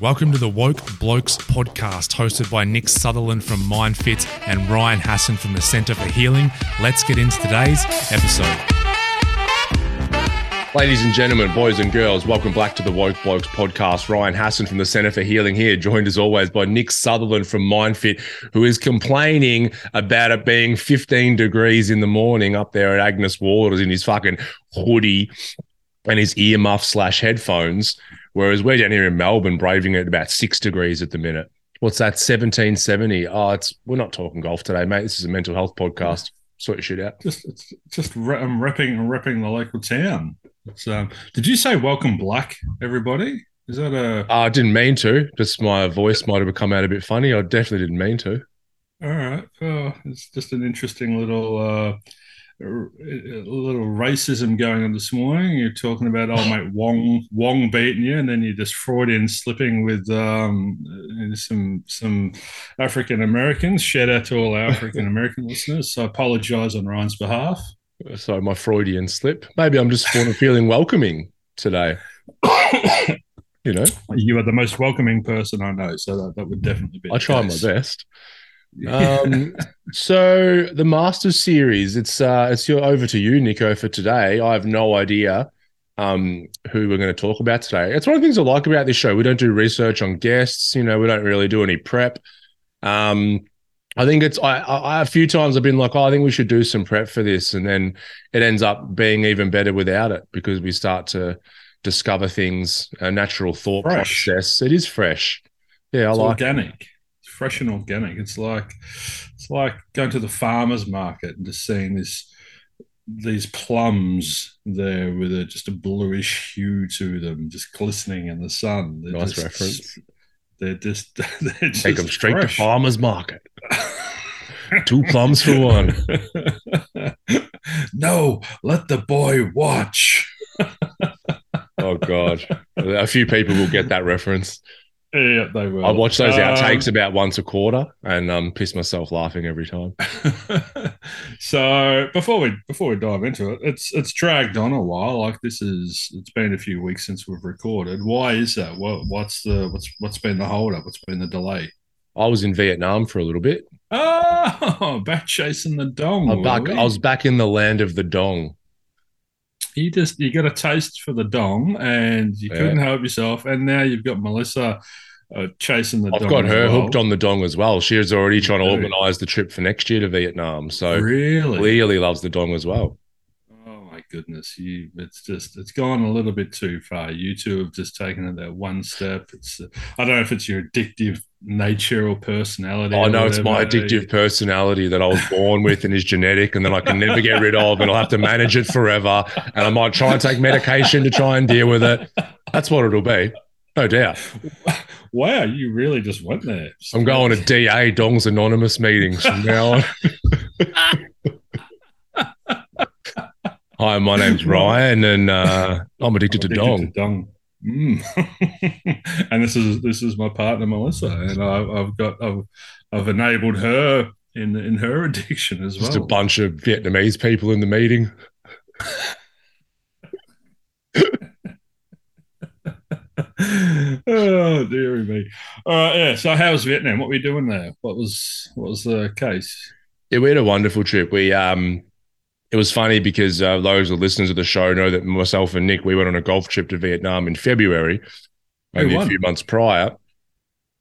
Welcome to the Woke Blokes podcast, hosted by Nick Sutherland from MyndFit and Ryan Hassan from the Centre for Healing. Let's get into today's episode. Ladies and gentlemen, boys and girls, welcome back to the Woke Blokes podcast. Ryan Hassan from the Centre for Healing here, joined as always by Nick Sutherland from MyndFit, who is complaining about it being 15 degrees in the morning up there at Agnes Waters in his fucking hoodie and his earmuff slash headphones. Whereas we're down here in Melbourne, braving it about six degrees at the minute. What's that? 1770. Oh, it's we're not talking golf today, mate. This is a mental health podcast. Sort your shit out. Just it's just I'm repping and repping the local town. Um, did you say welcome black, everybody? Is that a? Uh, I didn't mean to. Just my voice might have come out a bit funny. I definitely didn't mean to. All right. Oh, it's just an interesting little uh, a little racism going on this morning. You're talking about oh mate Wong Wong beating you, and then you're just Freudian slipping with um, some some African Americans. Shout out to all our African American listeners. So I apologise on Ryan's behalf. So my Freudian slip. Maybe I'm just feeling welcoming today. you know, you are the most welcoming person I know, so that, that would definitely be. I try case. my best. Um, so the Masters series, it's uh, it's your over to you, Nico, for today. I have no idea um, who we're going to talk about today. It's one of the things I like about this show. We don't do research on guests. You know, we don't really do any prep. Um, I think it's I, I a few times I've been like, oh, I think we should do some prep for this, and then it ends up being even better without it because we start to discover things, a natural thought fresh. process. It is fresh. Yeah, it's I like organic. It fresh and organic. It's like it's like going to the farmers market and just seeing this these plums there with a, just a bluish hue to them, just glistening in the sun. They're nice just, reference. They're just they're just take them straight fresh. to farmers market. Two plums for one. no, let the boy watch. oh God, a few people will get that reference. Yeah, they will. I watch those outtakes um, about once a quarter and um, piss myself laughing every time. so before we before we dive into it, it's it's dragged on a while. Like this is it's been a few weeks since we've recorded. Why is that? What what's the what's what's been the holdup? What's been the delay? I was in Vietnam for a little bit. Oh, back chasing the dong. Back, I was back in the land of the dong you just you got a taste for the dong and you yeah. couldn't help yourself and now you've got melissa uh, chasing the dong. i've got her well. hooked on the dong as well she's already trying to organize the trip for next year to vietnam so really clearly loves the dong as well my goodness you it's just it's gone a little bit too far you two have just taken it that one step it's uh, i don't know if it's your addictive nature or personality. Oh, I know it's my addictive personality that I was born with and is genetic, and then I can never get rid of, and I'll have to manage it forever. And I might try and take medication to try and deal with it. That's what it'll be, no doubt. Wow, you really just went there. I'm going to DA Dongs Anonymous meetings from now on. Hi, my name's Ryan, and uh, I'm addicted, I'm addicted to dong. To dong. Mm. and this is this is my partner Melissa, and I've, I've got I've, I've enabled her in in her addiction as well. Just a bunch of Vietnamese people in the meeting. oh dear me. All right, yeah. So how was Vietnam? What were you doing there? What was what was the case? Yeah, we had a wonderful trip. We um it was funny because uh, those of listeners of the show know that myself and Nick we went on a golf trip to Vietnam in February, maybe a few months prior.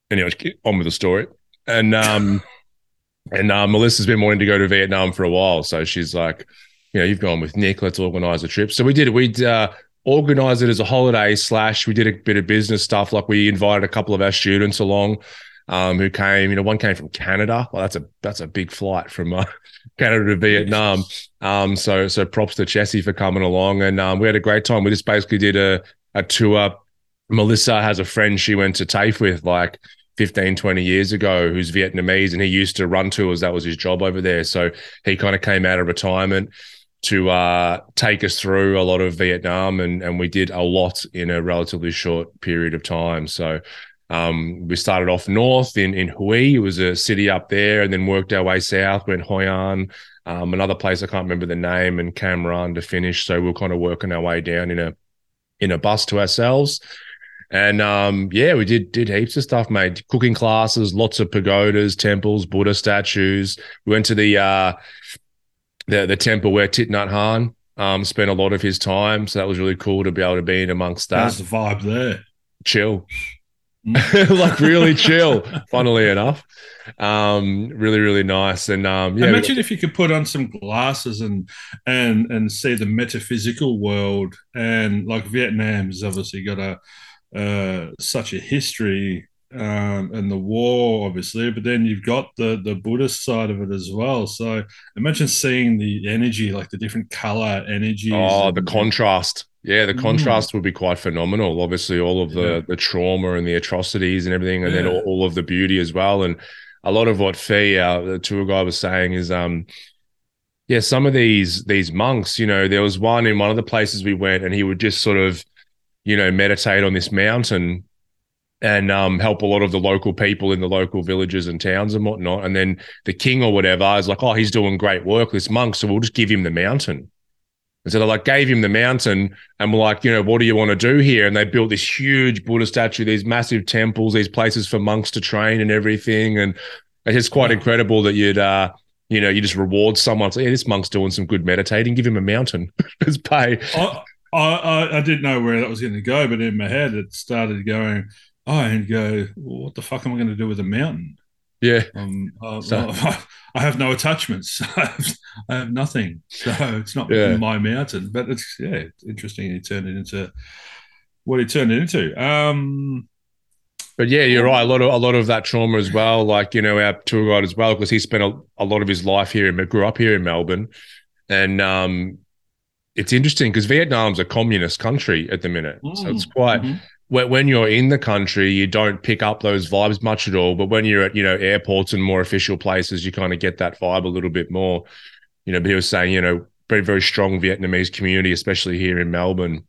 Anyway, on with the story, and um, and uh, Melissa's been wanting to go to Vietnam for a while, so she's like, you know, you've gone with Nick, let's organise a trip. So we did it. We'd uh, organised it as a holiday slash. We did a bit of business stuff, like we invited a couple of our students along um, who came. You know, one came from Canada. Well, that's a that's a big flight from uh, Canada to Vietnam. Um, so so props to Chessie for coming along, and um, we had a great time. We just basically did a a tour. Melissa has a friend she went to TAFE with like 15, 20 years ago who's Vietnamese, and he used to run tours. That was his job over there. So he kind of came out of retirement to uh, take us through a lot of Vietnam, and and we did a lot in a relatively short period of time. So um, we started off north in in Hue, it was a city up there, and then worked our way south. Went Hoi An, um, another place I can't remember the name, and Cam Ranh to finish. So we are kind of working our way down in a in a bus to ourselves. And um, yeah, we did did heaps of stuff, mate. Cooking classes, lots of pagodas, temples, Buddha statues. We went to the uh, the the temple where Thich Nhat Hanh um, spent a lot of his time, so that was really cool to be able to be in amongst that. How's the vibe there? Chill. like really chill. Funnily enough, um, really really nice. And um, yeah, imagine if you could put on some glasses and and and see the metaphysical world, and like Vietnam's obviously got a uh, such a history um, and the war, obviously, but then you've got the the Buddhist side of it as well. So imagine seeing the energy, like the different color energy. Oh, the contrast. Yeah, the mm. contrast would be quite phenomenal. Obviously, all of the yeah. the trauma and the atrocities and everything, and yeah. then all, all, of the beauty as well. And a lot of what Fee, uh, the tour guide, was saying is, um, yeah, some of these these monks. You know, there was one in one of the places we went, and he would just sort of you know, meditate on this mountain and um, help a lot of the local people in the local villages and towns and whatnot. And then the king or whatever is like, oh, he's doing great work, this monk. So we'll just give him the mountain. And so they like gave him the mountain and we're like, you know, what do you want to do here? And they built this huge Buddha statue, these massive temples, these places for monks to train and everything. And it's just quite incredible that you'd, uh, you know, you just reward someone. Say, yeah, this monk's doing some good meditating. Give him a mountain as pay. I, I, I didn't know where that was going to go, but in my head it started going. Oh, and go. Well, what the fuck am I going to do with a mountain? Yeah. Um, uh, so, I have no attachments. I have, I have nothing. So it's not yeah. my mountain. But it's yeah, it's interesting. He turned it into what he turned it into. Um, but yeah, you're right. A lot of a lot of that trauma as well. Like you know, our tour guide as well, because he spent a, a lot of his life here and grew up here in Melbourne, and um, it's interesting because Vietnam's a communist country at the minute, mm. so it's mm, quite. Mm-hmm. When you're in the country, you don't pick up those vibes much at all. But when you're at, you know, airports and more official places, you kind of get that vibe a little bit more. You know, but he was saying, you know, very, very strong Vietnamese community, especially here in Melbourne.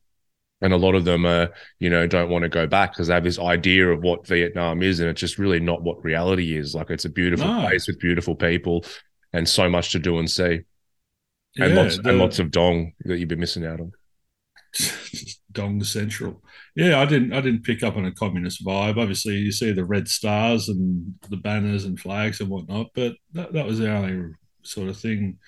And a lot of them, uh, you know, don't want to go back because they have this idea of what Vietnam is, and it's just really not what reality is. Like it's a beautiful no. place with beautiful people, and so much to do and see and yeah, lots the, and lots of dong that you've been missing out on. dong Central. Yeah, I didn't I didn't pick up on a communist vibe. Obviously, you see the red stars and the banners and flags and whatnot, but that, that was the only sort of thing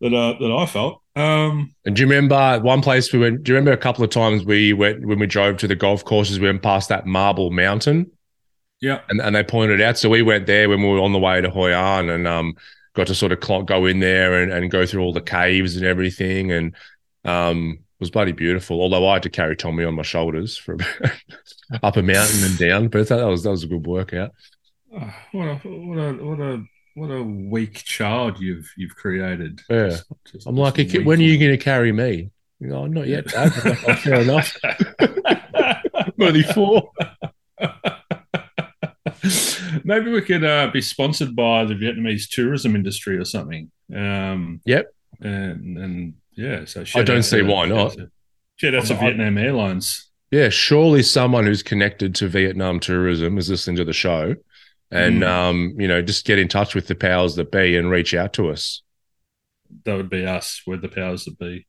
that uh, that I felt. Um, and do you remember one place we went? Do you remember a couple of times we went when we drove to the golf courses? We went past that Marble Mountain. Yeah, and and they pointed out. So we went there when we were on the way to Hoi An, and um, got to sort of go in there and, and go through all the caves and everything. And um, was bloody beautiful. Although I had to carry Tommy on my shoulders for up a mountain and down, but that was that was a good workout. Oh, what a what a what a what a weak child you've you've created. Yeah, just, just, I'm like, when are you going to carry me? You know, not yet, Dad. oh, fair enough. only four. Maybe we could uh, be sponsored by the Vietnamese tourism industry or something. Um, yep. And, and yeah, so I don't see why not. Yeah, that's to Vietnam Airlines. Yeah, surely someone who's connected to Vietnam tourism is listening to the show, and mm. um, you know, just get in touch with the powers that be and reach out to us. That would be us. We're the powers that be.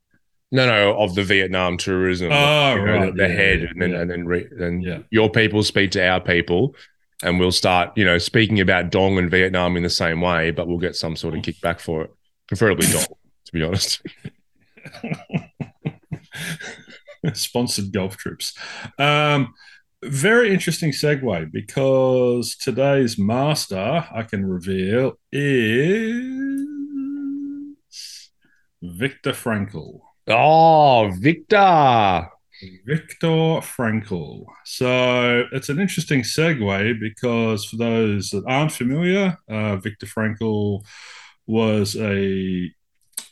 No, no, of the Vietnam tourism. Oh, you know, right. The, the yeah, head, yeah, and then yeah. and then, re- and yeah. your people speak to our people, and we'll start, you know, speaking about Dong and Vietnam in the same way, but we'll get some sort of kickback for it, preferably Dong, to be honest. Sponsored golf trips. Um, very interesting segue because today's master, I can reveal, is Viktor Frankl. Oh, Viktor. Viktor Frankl. So it's an interesting segue because for those that aren't familiar, uh, Viktor Frankl was a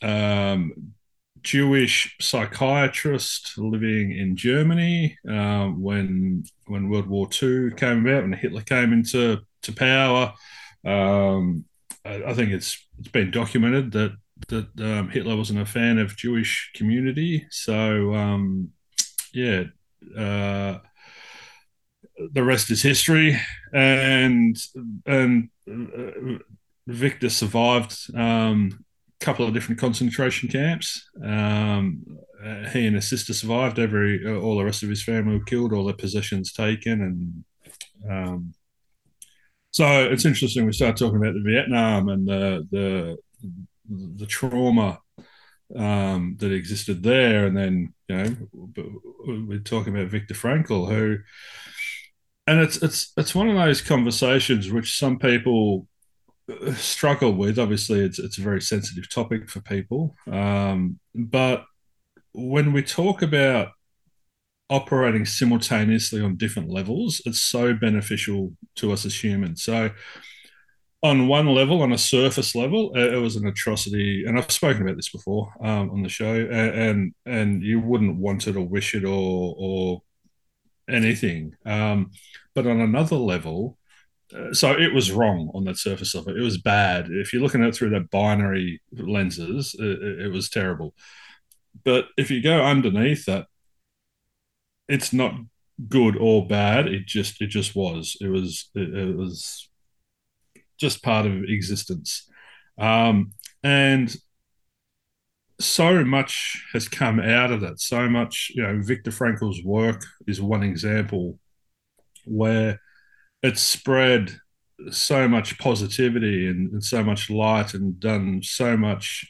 um, Jewish psychiatrist living in Germany um, when when World War II came about, when Hitler came into to power. Um, I, I, think it's it's been documented that that um, Hitler wasn't a fan of Jewish community, so um, yeah, uh, the rest is history. And and uh, Viktor survived um, couple of different concentration camps. Um, uh, he and his sister survived. Every uh, all the rest of his family were killed, all their possessions taken, and um, so it's interesting. We start talking about the Vietnam and the the the trauma um, that existed there, and then you know we're talking about Viktor Frankl, who, and it's it's it's one of those conversations which some people struggle with. Obviously, it's it's a very sensitive topic for people, um, but when we talk about operating simultaneously on different levels, it's so beneficial to us as humans. So on one level, on a surface level, it was an atrocity, and I've spoken about this before um, on the show, and, and, you wouldn't want it or wish it or or anything. Um, but on another level, so it was wrong on that surface level. It It was bad. If you're looking at it through that binary lenses, it, it was terrible. But if you go underneath that, it's not good or bad. It just it just was. It was it, it was just part of existence. Um, and so much has come out of that. So much, you know, Viktor Frankl's work is one example where it's spread so much positivity and, and, so much light and done so much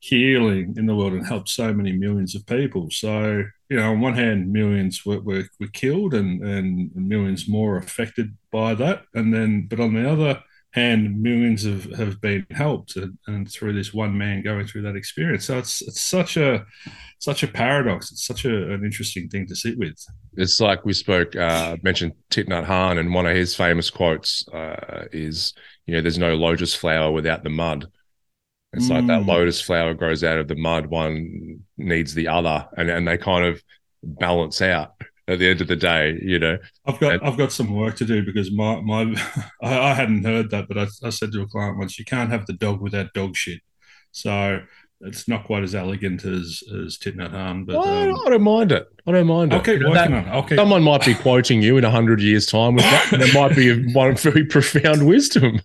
healing in the world and helped so many millions of people. So, you know, on one hand, millions were, were, were killed and, and millions more affected by that. And then, but on the other, and millions have, have been helped and, and, through this one man going through that experience so it's it's such a such a paradox it's such a, an interesting thing to sit with it's like we spoke uh mentioned Nhat Hanh and one of his famous quotes uh, is you know there's no lotus flower without the mud it's mm. like that mm. lotus flower grows out of the mud one needs the other and, and they kind of balance out at the end of the day, you know. I've got and, I've got some work to do because my my I, I hadn't heard that, but I, I, said to a client once, you can't have the dog without dog shit. So it's not quite as elegant as as Thich Nhat Hanh, but um, I don't mind it. I don't mind I'll it. Keep working that, on it. Keep... Someone might be quoting you in a hundred years' time with that. there might be one very profound wisdom.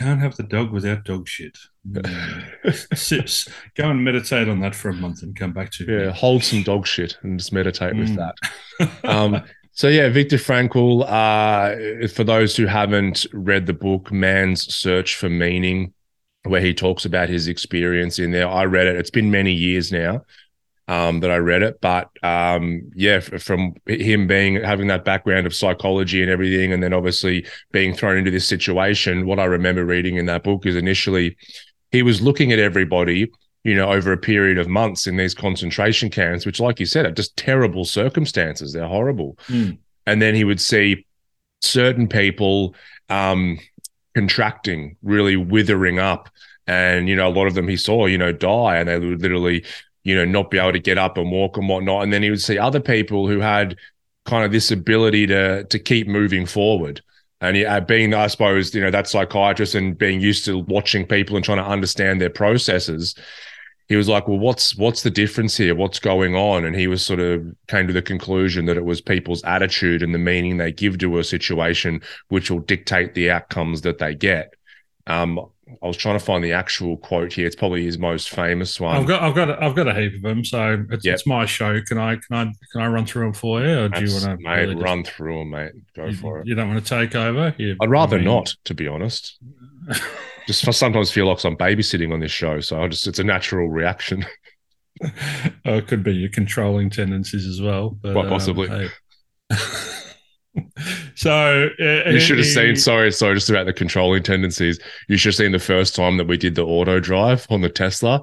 Can't have the dog without dog shit. Sips. Go and meditate on that for a month and come back to yeah. Me. Hold some dog shit and just meditate mm. with that. Um, so yeah, Viktor Frankl. Uh, for those who haven't read the book "Man's Search for Meaning," where he talks about his experience in there, I read it. It's been many years now um, that I read it. But um, yeah, from him being having that background of psychology and everything, and then obviously being thrown into this situation, what I remember reading in that book is initially he was looking at everybody, you know, over a period of months in these concentration camps, which, like you said, are just terrible circumstances. They're horrible. Mm. And then he would see certain people um, contracting, really withering up. And, you know, a lot of them he saw, you know, die and they would literally you know, not be able to get up and walk and whatnot. And then he would see other people who had kind of this ability to to keep moving forward. And he, being, I suppose, you know, that psychiatrist and being used to watching people and trying to understand their processes, he was like, "Well, what's what's the difference here? What's going on?" And he was sort of came to the conclusion that it was people's attitude and the meaning they give to a situation, which will dictate the outcomes that they get. Um, I was trying to find the actual quote here. It's probably his most famous one. I've got, I've got, I've got a heap of them. So it's, yep. it's my show. Can I, can I, can I run through them for you, or do you want to, mate? Really run just, through them, mate. Go you, for it. You don't want to take over. You, I'd rather I mean, not, to be honest. just sometimes feel like I'm babysitting on this show, so I just it's a natural reaction. oh, it could be your controlling tendencies as well. But, Quite possibly. Um, hey. so uh, you should have seen. Sorry, sorry, just about the controlling tendencies. You should have seen the first time that we did the auto drive on the Tesla.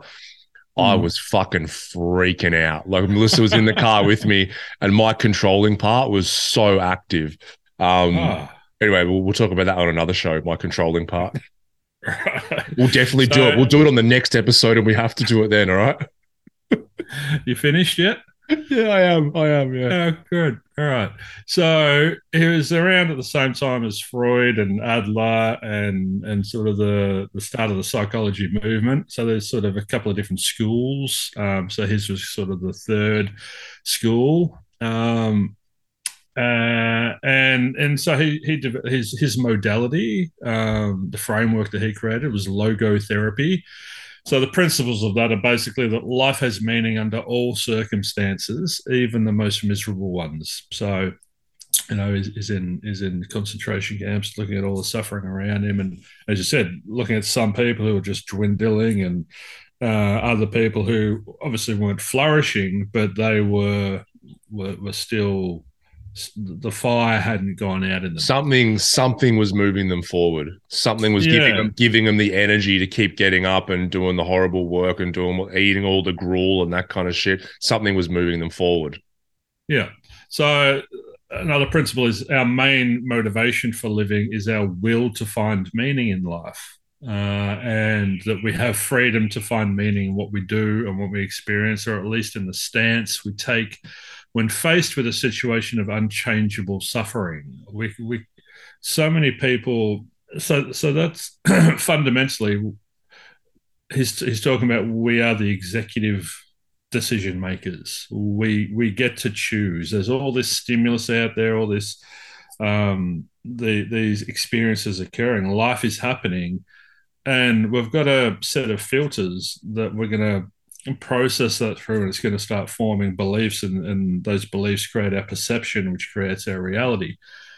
I hmm. was fucking freaking out. Like Melissa was in the car with me, and my controlling part was so active. Um, oh. Anyway, we'll, we'll talk about that on another show. My controlling part. We'll definitely so, do it. We'll do it on the next episode, and we have to do it then. All right. you finished yet? Yeah, I am. I am. Yeah. Oh, good. All right. So he was around at the same time as Freud and Adler and and sort of the the start of the psychology movement. So there's sort of a couple of different schools. Um, so his was sort of the third school. Um, uh, and and so he he his his modality, um, the framework that he created was logotherapy. So the principles of that are basically that life has meaning under all circumstances, even the most miserable ones. So, you know, is, is in is in concentration camps, looking at all the suffering around him, and as you said, looking at some people who are just dwindling, and uh, other people who obviously weren't flourishing, but they were were, were still the fire hadn't gone out in them. Something, something was moving them forward. Something was yeah. giving them, giving them the energy to keep getting up and doing the horrible work and doing eating all the gruel and that kind of shit. Something was moving them forward. Yeah. So another principle is our main motivation for living is our will to find meaning in life. Uh, and that we have freedom to find meaning in what we do and what we experience, or at least in the stance we take when faced with a situation of unchangeable suffering. We, we so many people. So so that's fundamentally. He's he's talking about we are the executive decision makers. We we get to choose. There's all this stimulus out there, all this um, the, these experiences occurring. Life is happening, and we've got a set of filters that we're going to process that through and it's going to start forming beliefs and, and those beliefs create our perception which creates our reality.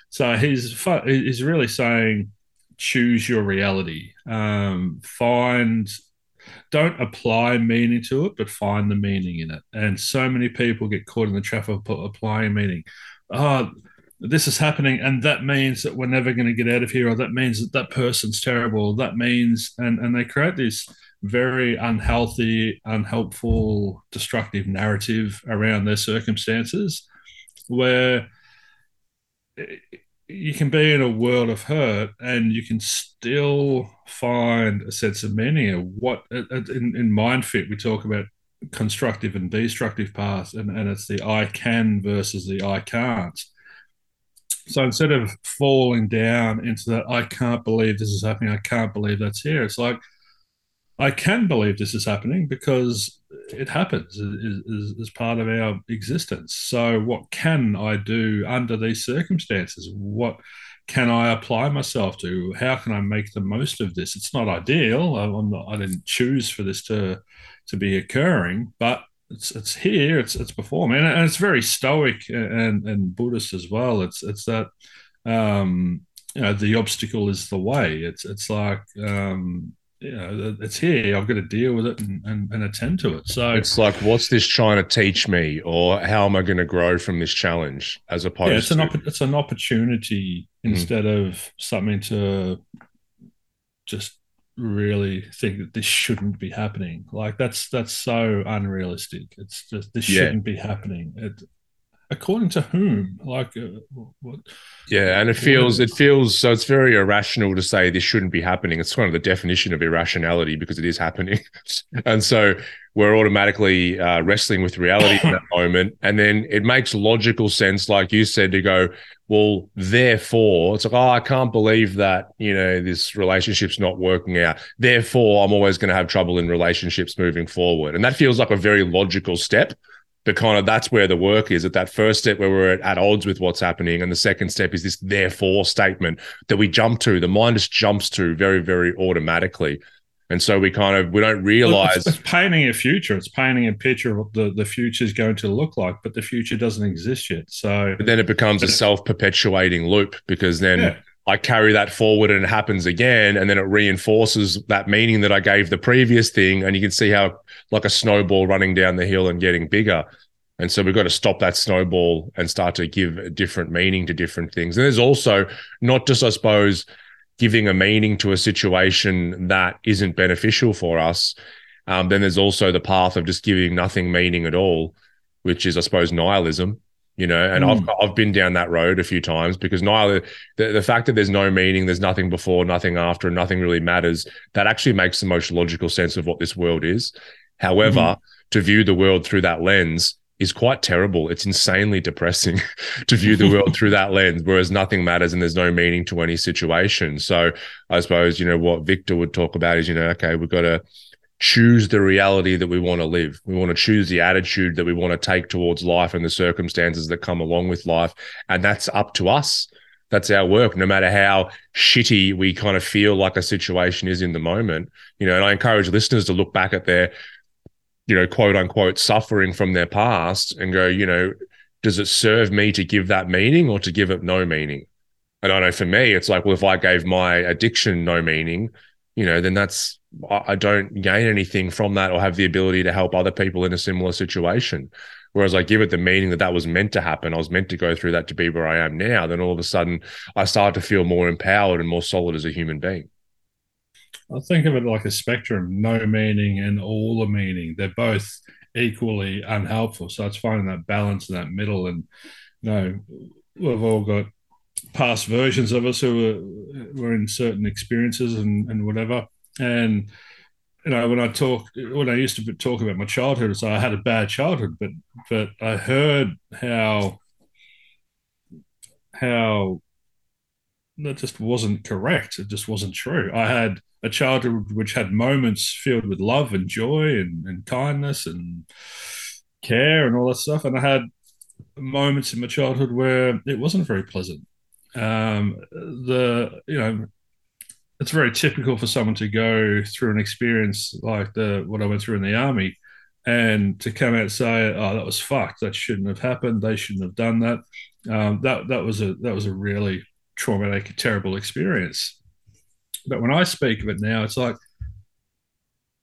So he's he's really saying choose your reality. Um, find don't apply meaning to it but find the meaning in it. And so many people get caught in the trap of applying meaning. Oh this is happening and that means that we're never going to get out of here or that means that that person's terrible that means and and they create this very unhealthy, unhelpful, destructive narrative around their circumstances where you can be in a world of hurt and you can still find a sense of meaning. What in, in MyndFit, we talk about constructive and destructive paths, and, and it's the I can versus the I can't. So instead of falling down into that, I can't believe this is happening, I can't believe that's here, it's like, I can believe this is happening because it happens as, part of our existence. So, what can I do under these circumstances? What can I apply myself to? How can I make the most of this? It's not ideal. I'm not, I didn't choose for this to to be occurring, but it's it's here. It's it's before me, and, and it's very stoic and and Buddhist as well. It's it's that um, you know the obstacle is the way. It's it's like um, you know, it's here. I've got to deal with it and, and, and, attend to it. So it's like, what's this trying to teach me, or how am I going to grow from this challenge? As opposed, yeah, it's to- an it's an opportunity mm. instead of something to just really think that this shouldn't be happening. Like that's that's so unrealistic. It's just this yeah. shouldn't be happening. It, according to whom? Like uh, what? Yeah and it feels it feels so it's very irrational to say this shouldn't be happening. It's kind of the definition of irrationality because it is happening. And so we're automatically uh, wrestling with reality in that moment. And then it makes logical sense like you said to go well therefore it's like oh i can't believe that you know this relationship's not working out. Therefore i'm always going to have trouble in relationships moving forward. And that feels like a very logical step but kind of that's where the work is. At that first step where we're at, at, odds with what's happening and the second step is this therefore statement that we jump to the mind just jumps to very very automatically. And so we kind of we don't realize it's, it's, painting a future. It's painting a picture of what the, the future is going to look like but the future doesn't exist yet. So but then it becomes a self-perpetuating loop because then yeah. I carry that forward and it happens again. And then it reinforces that meaning that I gave the previous thing. And you can see how, like a snowball running down the hill and getting bigger. And so we've got to stop that snowball and start to give a different meaning to different things. And there's also not just, I suppose, giving a meaning to a situation that isn't beneficial for us. Um, then there's also the path of just giving nothing meaning at all, which is, I suppose, nihilism you know and mm. i've i've been down that road a few times because neither the, the fact that there's no meaning there's nothing before nothing after and nothing really matters that actually makes the most logical sense of what this world is however mm. to view the world through that lens is quite terrible it's insanely depressing to view the world through that lens whereas nothing matters and there's no meaning to any situation so i suppose you know what viktor would talk about is you know okay we've got to choose the reality that we want to live. We want to choose the attitude that we want to take towards life and the circumstances that come along with life. And that's up to us. that's our work, no matter how shitty we kind of feel like a situation is in the moment. You know, and I encourage listeners to look back at their, you know, quote unquote suffering from their past and go, you know, does it serve me to give that meaning or to give it no meaning? And I know for me, it's like, well, if I gave my addiction no meaning, you know, then that's I don't gain anything from that or have the ability to help other people in a similar situation. Whereas I give it the meaning that that was meant to happen, I was meant to go through that to be where I am now. Then all of a sudden, I start to feel more empowered and more solid as a human being. I think of it like a spectrum: no meaning and all the meaning. They're both equally unhelpful. So it's finding that balance in that middle. And you know, we've all got past versions of us who were, were in certain experiences and, and whatever. And you know, when I talk, when I used to talk about my childhood, so I had a bad childhood, but but I heard how how that just wasn't correct. It just wasn't true. I had a childhood which had moments filled with love and joy and, and kindness and care and all that stuff, and I had moments in my childhood where it wasn't very pleasant. Um, the you know it's very typical for someone to go through an experience like the what I went through in the army and to come out and say, "Oh, that was fucked. That shouldn't have happened. They shouldn't have done that." Um, that that was a that was a really traumatic, terrible experience. But when I speak of it now, it's like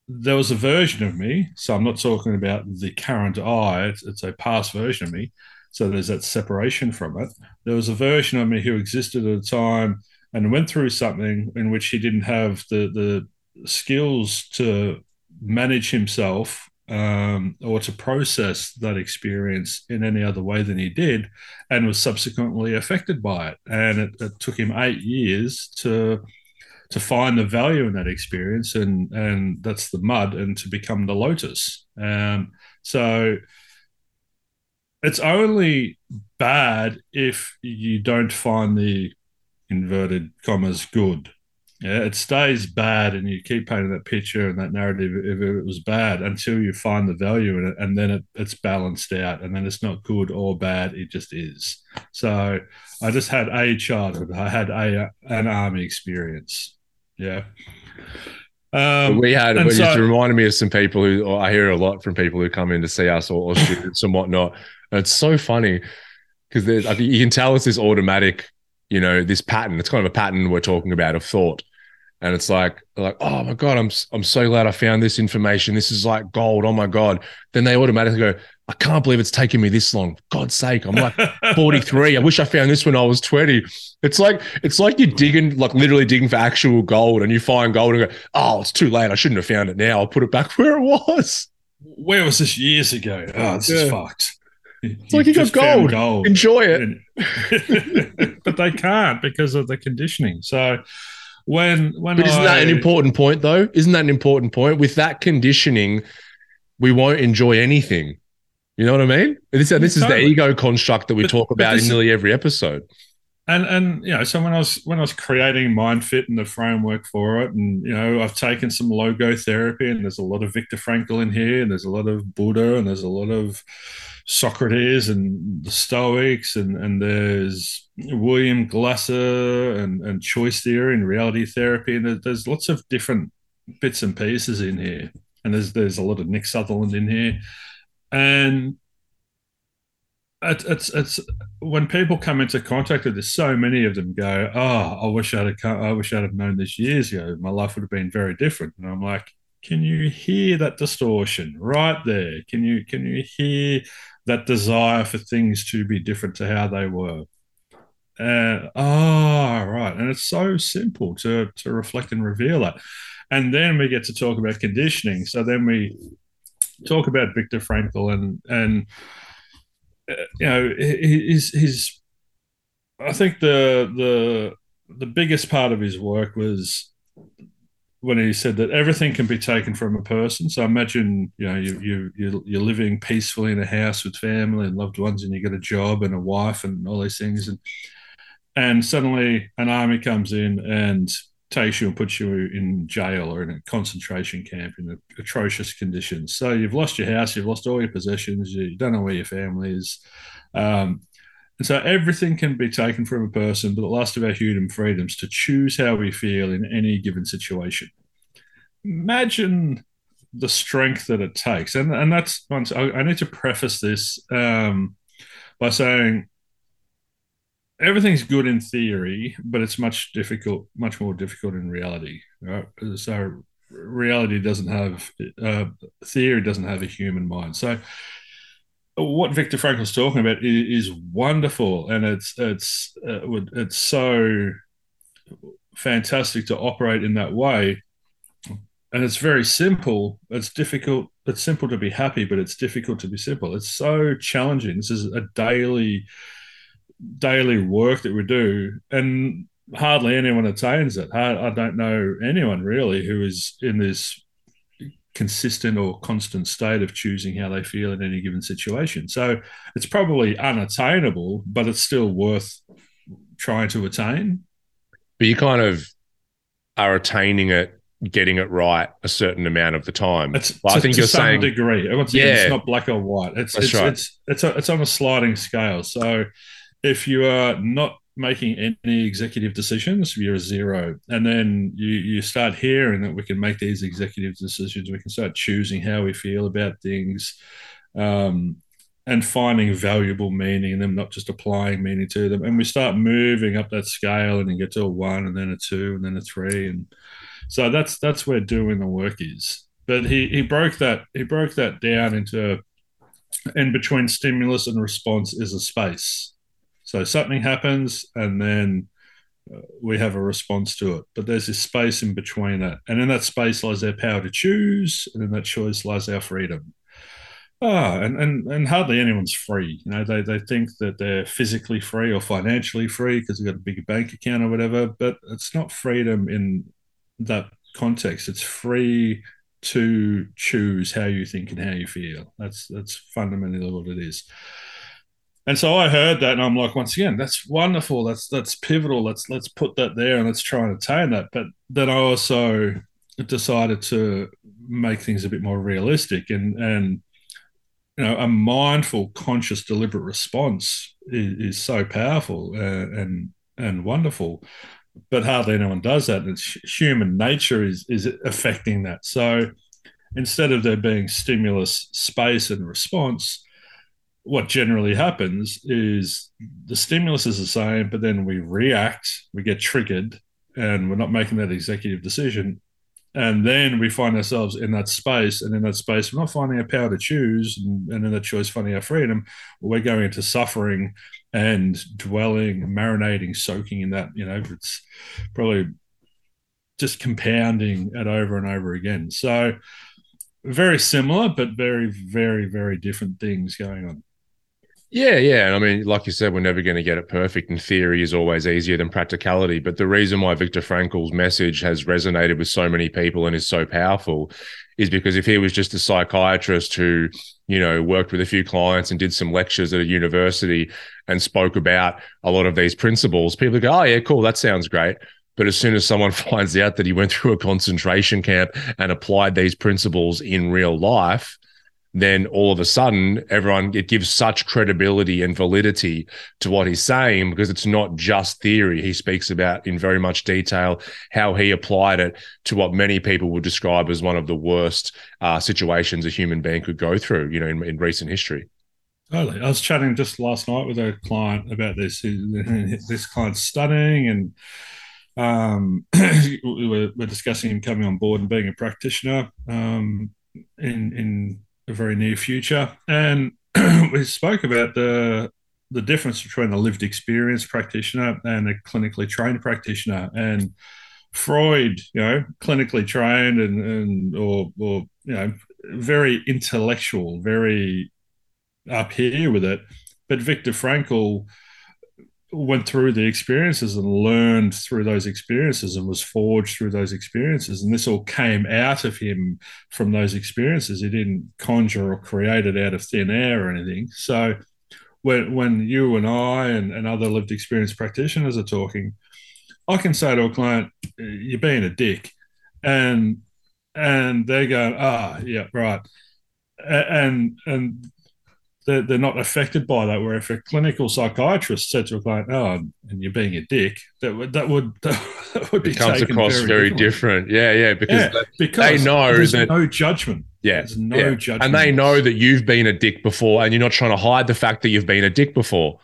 there was a version of me. So I'm not talking about the current I. It's, it's a past version of me. So there's that separation from it. There was a version of me who existed at a time and went through something in which he didn't have the the skills to manage himself um, or to process that experience in any other way than he did, and was subsequently affected by it. And it, it, took him eight years to to find the value in that experience, and and that's the mud, and to become the lotus. Um, so it's only bad if you don't find the inverted commas good. Yeah, it stays bad, and you keep painting that picture and that narrative if it was bad until you find the value in it, and then it, it's balanced out, and then it's not good or bad; it just is. So I just had a childhood. I had a an army experience. Yeah. Um, we had, but so, just reminded me of some people who I hear a lot from people who come in to see us or, or students and whatnot. And it's so funny because there's, I think you can tell it's this automatic you know, this pattern. It's kind of a pattern we're talking about of thought. And it's like, like, oh my God, I'm I'm so glad I found this information. This is like gold. Oh my God. Then they automatically go, I can't believe it's taken me this long. God's sake, I'm like 43. I wish I found this when I was 20. It's like it's like you're digging, like literally digging for actual gold, and you find gold and go, oh, it's too late. I shouldn't have found it now. I'll put it back where it was. Where was this years ago? Oh, this yeah. is fucked. It's like you got gold. gold. Enjoy it. but they can't because of the conditioning. So when when But isn't I, that an important point though? Isn't that an important point? With that conditioning, we won't enjoy anything. You know what I mean? This, this is the ego construct that we but, talk about in nearly every episode. And and you know, so when I was when I was creating MyndFit and the framework for it, and you know, I've taken some logo therapy and there's a lot of Viktor Frankl in here, and there's a lot of Buddha, and there's a lot of Socrates and the Stoics, and, and there's William Glasser and, and choice theory and reality therapy, and there's lots of different bits and pieces in here. And there's there's a lot of Nick Sutherland in here, and it's it's, it's when people come into contact with this, so many of them go, "Oh, I wish I'd have, I wish I'd have known this years ago. My life would have been very different." And I'm like, "Can you hear that distortion right there? Can you can you hear that desire for things to be different to how they were. And oh, right. And it's so simple to, to reflect and reveal that. And then we get to talk about conditioning. So then we talk about Viktor Frankl and, and, Uh, you know, his, his, I think the, the, the biggest part of his work was when he said that everything can be taken from a person. So imagine, you know, you you you're, you're living peacefully in a house with family and loved ones, and you get a job and a wife and all these things, and and suddenly an army comes in and takes you and puts you in jail or in a concentration camp in atrocious conditions. So you've lost your house, you've lost all your possessions, you don't know where your family is. Um, And so everything can be taken from a person, but the last of our human freedoms to choose how we feel in any given situation. Imagine the strength that it takes, and and that's once I, I need to preface this um, by saying everything's good in theory, but it's much difficult, much more difficult in reality. Right? So reality doesn't have uh, theory doesn't have a human mind. So what Viktor Frankl's talking about is, is wonderful, and it's it's uh, it's so fantastic to operate in that way. And it's very simple. It's difficult. It's simple to be happy, but it's difficult to be simple. It's so challenging. This is a daily daily work that we do, and hardly anyone attains it. I, I don't know anyone really who is in this consistent or constant state of choosing how they feel in any given situation. So it's probably unattainable, but it's still worth trying to attain. But you kind of are attaining it getting it right a certain amount of the time. It's, well, to, I think you're saying degree. Once yeah, it's not black or white. It's it's, right. it's it's a, it's on a sliding scale. So if you are not making any executive decisions, you're a zero. And then you, you start hearing that we can make these executive decisions. We can start choosing how we feel about things um, and finding valuable meaning in them, not just applying meaning to them. And we start moving up that scale and you get to a one and then a two and then a three. And so that's that's where doing the work is. But he, he broke that he broke that down into in between stimulus and response is a space so something happens, and then uh, we have a response to it. But there's this space in between it. and in that space lies our power to choose, and in that choice lies our freedom. Ah, and, and and hardly anyone's free. You know, they they think that they're physically free or financially free because they've got a big bank account or whatever. But it's not freedom in that context. It's free to choose how you think and how you feel. That's that's fundamentally what it is. And so I heard that, and I'm like, once again, that's wonderful. That's that's pivotal. Let's let's put that there, and let's try and attain that. But then I also decided to make things a bit more realistic, and and you know, a mindful, conscious, deliberate response is, is so powerful uh, and and wonderful. But hardly anyone does that. And human nature is is affecting that. So instead of there being stimulus, space, and response what generally happens is the stimulus is the same, but then we react, we get triggered, and we're not making that executive decision. And then we find ourselves in that space, and in that space, we're not finding our power to choose, and, and in that choice, finding our freedom. We're going into suffering and dwelling, marinating, soaking in that. You know, it's probably just compounding it over and over again. So, very similar, but very, very, very different things going on. Yeah, yeah. And I mean, like you said, we're never going to get it perfect. And theory is always easier than practicality. But the reason why Viktor Frankl's message has resonated with so many people and is so powerful is because if he was just a psychiatrist who, you know, worked with a few clients and did some lectures at a university and spoke about a lot of these principles, people go, oh, yeah, cool. That sounds great. But as soon as someone finds out that he went through a concentration camp and applied these principles in real life, then all of a sudden everyone it gives such credibility and validity to what he's saying because it's not just theory he speaks about in very much detail how he applied it to what many people would describe as one of the worst uh, situations a human being could go through you know in, in recent history Totally. I was chatting just last night with a client about this. This client's studying, and um, we were, we're discussing him coming on board and being a practitioner um, in in the very near future. And we spoke about the the difference between a lived experience practitioner and a clinically trained practitioner. And Freud, you know, clinically trained and, and or or you know, very intellectual, very up here with it. But Viktor Frankl went through the experiences and learned through those experiences and was forged through those experiences. And this all came out of him from those experiences. He didn't conjure or create it out of thin air or anything. So when, when you and I and, and other lived experience practitioners are talking, I can say to a client, you're being a dick. And and they go, ah, yeah, right. And and they're, they're not affected by that. Where if a clinical psychiatrist said to a client, "Oh, and you're being a dick," that would that would that would be it comes across very, very different. Yeah, yeah, because, yeah, they, because they know there's that no judgment. Yeah, there's no yeah. judgment, and they know that you've been a dick before, and you're not trying to hide the fact that you've been a dick before.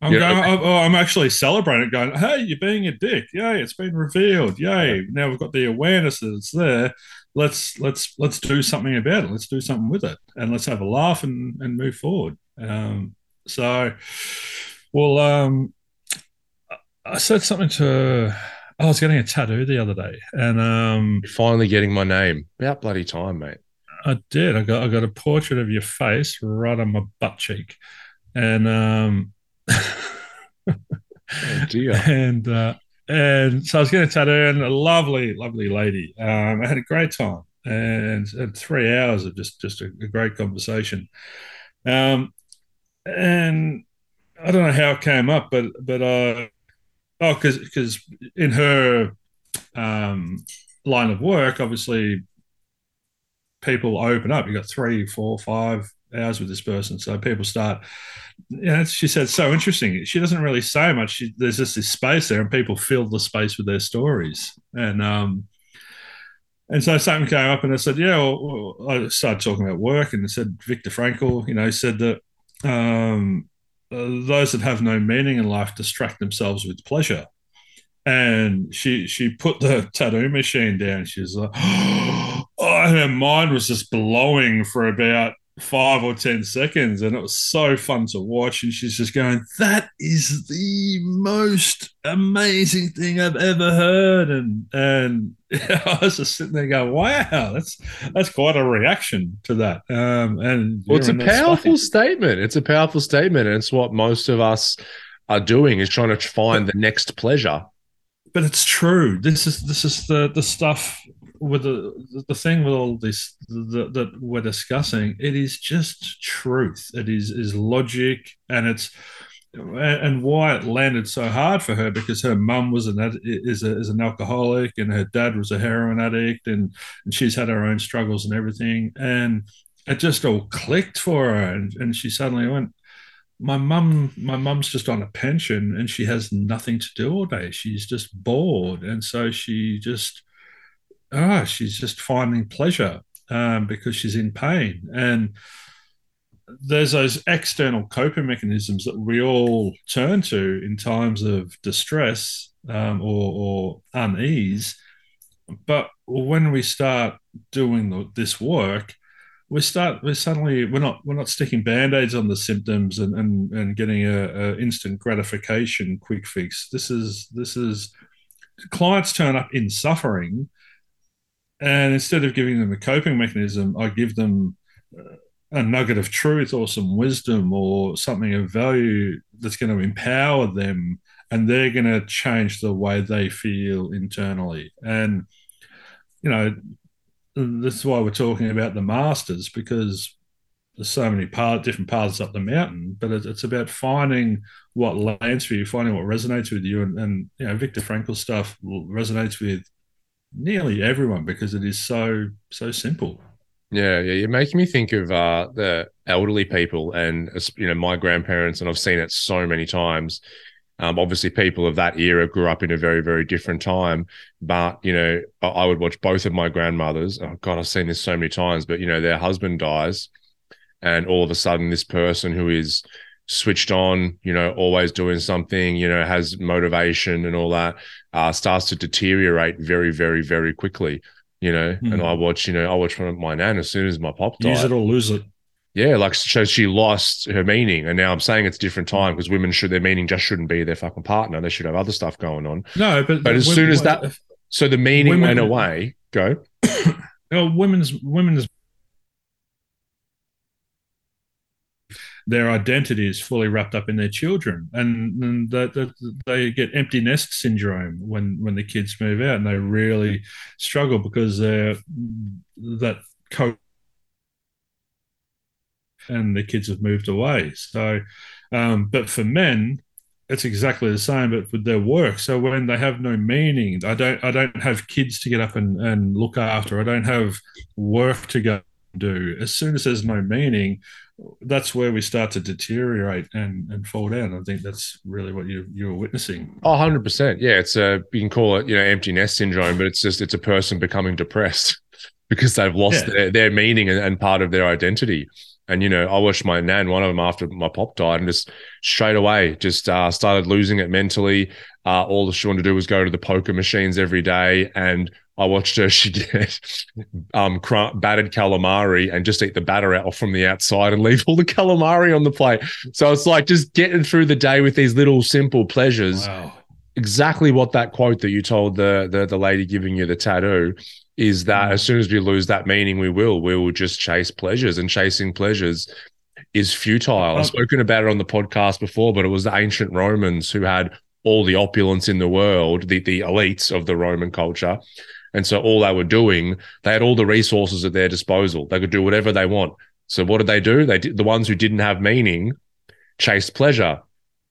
I'm you going. Know, oh, oh, I'm actually celebrating, going, "Hey, you're being a dick! Yay! It's been revealed! Yay! Now we've got the awareness that it's there. Let's let's let's do something about it. Let's do something with it, and let's have a laugh and and move forward." Um, so, well, um, I said something to. I was getting a tattoo the other day, and um, finally getting my name. About bloody time, mate. I did. I got I got a portrait of your face right on my butt cheek, and um, oh dear. And uh, and so I was getting a tattoo, and a lovely, lovely lady. Um, I had a great time, and, and three hours of just just a, a great conversation. Um, and I don't know how it came up, but but uh, oh, because because in her um, line of work, obviously people open up. You got three, four, five hours with this person, so people start. You know, she said so interesting. She doesn't really say much. She, there's just this space there, and people fill the space with their stories. And um, and so something came up, and I said, yeah. Well, I started talking about work, and I said Viktor Frankl, you know, said that um, uh, those that have no meaning in life distract themselves with pleasure. And she she put the tattoo machine down. She's like, oh, her mind was just blowing for about five or ten seconds and it was so fun to watch and she's just going that is the most amazing thing i've ever heard. And and i was just sitting there going wow that's that's quite a reaction to that. Um and well it's a powerful statement. It's a powerful statement and it's what most of us are doing is trying to find the next pleasure. But it's true. This is this is the the stuff with the the thing with all this that, that we're discussing, it is just truth. It is is logic, and it's and why it landed so hard for her because her mum was an is a, is an alcoholic and her dad was a heroin addict and, and she's had her own struggles and everything and it just all clicked for her and, and she suddenly went my mum my mum's just on a pension and she has nothing to do all day she's just bored and so she just ah, she's just finding pleasure um, because she's in pain. And there's those external coping mechanisms that we all turn to in times of distress um, or, or, unease. But when we start doing the, this work, we start we suddenly we're not we're not sticking band-aids on the symptoms and and, and getting a, a instant gratification quick fix. This is this is clients turn up in suffering and instead of giving them a coping mechanism, I give them uh, a nugget of truth or some wisdom or something of value that's going to empower them and they're going to change the way they feel internally. And, you know, this is why we're talking about the masters because there's so many path, different paths up the mountain, but it's about finding what lands for you, finding what resonates with you. And, and you know, Viktor Frankl stuff resonates with nearly everyone because it is so so simple. Yeah, yeah, you're making me think of uh, the elderly people and you know my grandparents, and I've seen it so many times. Um, obviously, people of that era grew up in a very, very different time. But you know, I, I would watch both of my grandmothers. Oh God, I've seen this so many times. But you know, their husband dies, and all of a sudden, this person who is switched on, you know, always doing something, you know, has motivation and all that, uh, starts to deteriorate very, very, very quickly, you know. Mm-hmm. And I watch, you know, I watch one of my nan as soon as my pop died. Use it or lose it. Yeah, like so she lost her meaning, and now I'm saying it's a different time because women should their meaning just shouldn't be their fucking partner. They should have other stuff going on. No, but but as soon as that, so the meaning women, went away. Go. you know, women's women's their identity is fully wrapped up in their children, and, and they get empty nest syndrome when when the kids move out, and they really struggle because they're that co and the kids have moved away. So, um, but for men, it's exactly the same, but with their work. So when they have no meaning, I don't I don't have kids to get up and, and look after. I don't have work to go do. As soon as there's no meaning, that's where we start to deteriorate and, and fall down. I think that's really what you you were witnessing. Oh, 100%. Yeah, it's a you can call it, you know, empty nest syndrome, but it's just it's a person becoming depressed because they've lost yeah. their, their meaning and, and part of their identity. And you know, I watched my nan, one of them after my pop died, and just straight away just uh, started losing it mentally. Uh, all she wanted to do was go to the poker machines every day, and I watched her. She get um, battered calamari and just eat the batter out from the outside and leave all the calamari on the plate. So it's like just getting through the day with these little simple pleasures. Wow. Exactly what that quote that you told the, the the lady giving you the tattoo is that mm. as soon as we lose that meaning, we will we will just chase pleasures and chasing pleasures is futile. I've spoken about it on the podcast before, but it was the ancient Romans who had all the opulence in the world, the, the elites of the Roman culture, and so all they were doing, they had all the resources at their disposal. They could do whatever they want. So what did they do? They did the ones who didn't have meaning chased pleasure.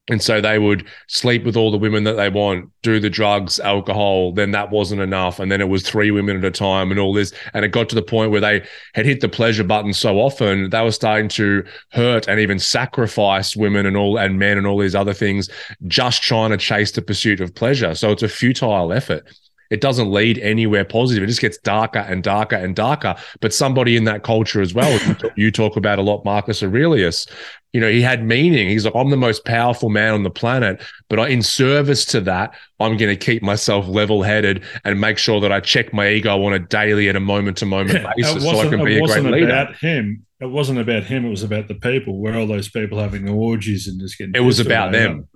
And so they would sleep with all the women that they want, do the drugs, alcohol. Then that wasn't enough. And then it was three women at a time and all this. And it got to the point where they had hit the pleasure button so often, they were starting to hurt and even sacrifice women and all and men and all these other things, just trying to chase the pursuit of pleasure. So it's a futile effort it doesn't lead anywhere positive. It just gets darker and darker and darker. But somebody in that culture as well, you talk about a lot, Marcus Aurelius, you know, he had meaning. He's like, I'm the most powerful man on the planet, but in service to that, I'm going to keep myself level headed and make sure that I check my ego on a daily and a moment to moment basis so I can be a great leader. About him. It wasn't about him. It was about the people. Where all those people having orgies and just getting. It was about them.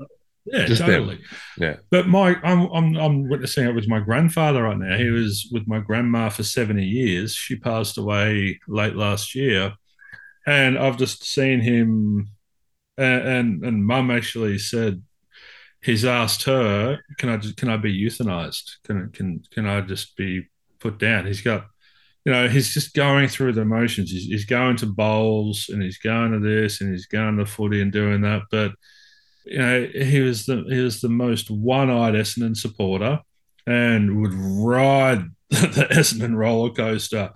Yeah, Just totally. Them. Yeah. But my, I'm, I'm, I'm witnessing it with my grandfather right now. He was with my grandma for 70 years. She passed away late last year, and I've just seen him. And and, and mum actually said he's asked her, "Can I just, can I be euthanized? Can can can I just be put down?" He's got you know, he's just going through the motions. He's, he's, going to bowls and he's going to this and he's going to footy and doing that. But you know, he was the he was the most one-eyed Essendon supporter and would ride the Essendon roller coaster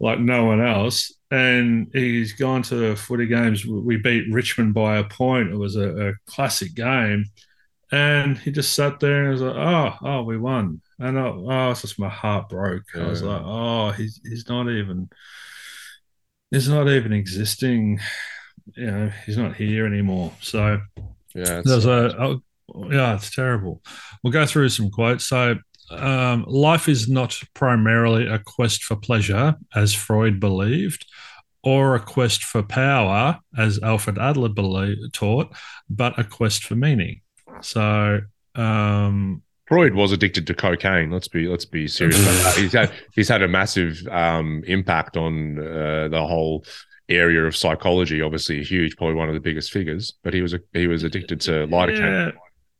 like no one else. And he's gone to footy games. We beat Richmond by a point. It was a, a classic game. And he just sat there and was like, oh, oh, we won. And oh, oh it's just my heart broke. Yeah. I was like, oh, he's he's not even he's not even existing. You know, he's not here anymore. So yeah, there's a oh, yeah, it's terrible. We'll go through some quotes. So, um, life is not primarily a quest for pleasure, as Freud believed, or a quest for power, as Alfred Adler believed, taught, but a quest for meaning. So, um, Freud was addicted to cocaine. Let's be let's be serious about that. He's had he's had a massive um, impact on uh, the whole area of psychology, obviously huge, probably one of the biggest figures. But he was a, he was addicted to lidocaine.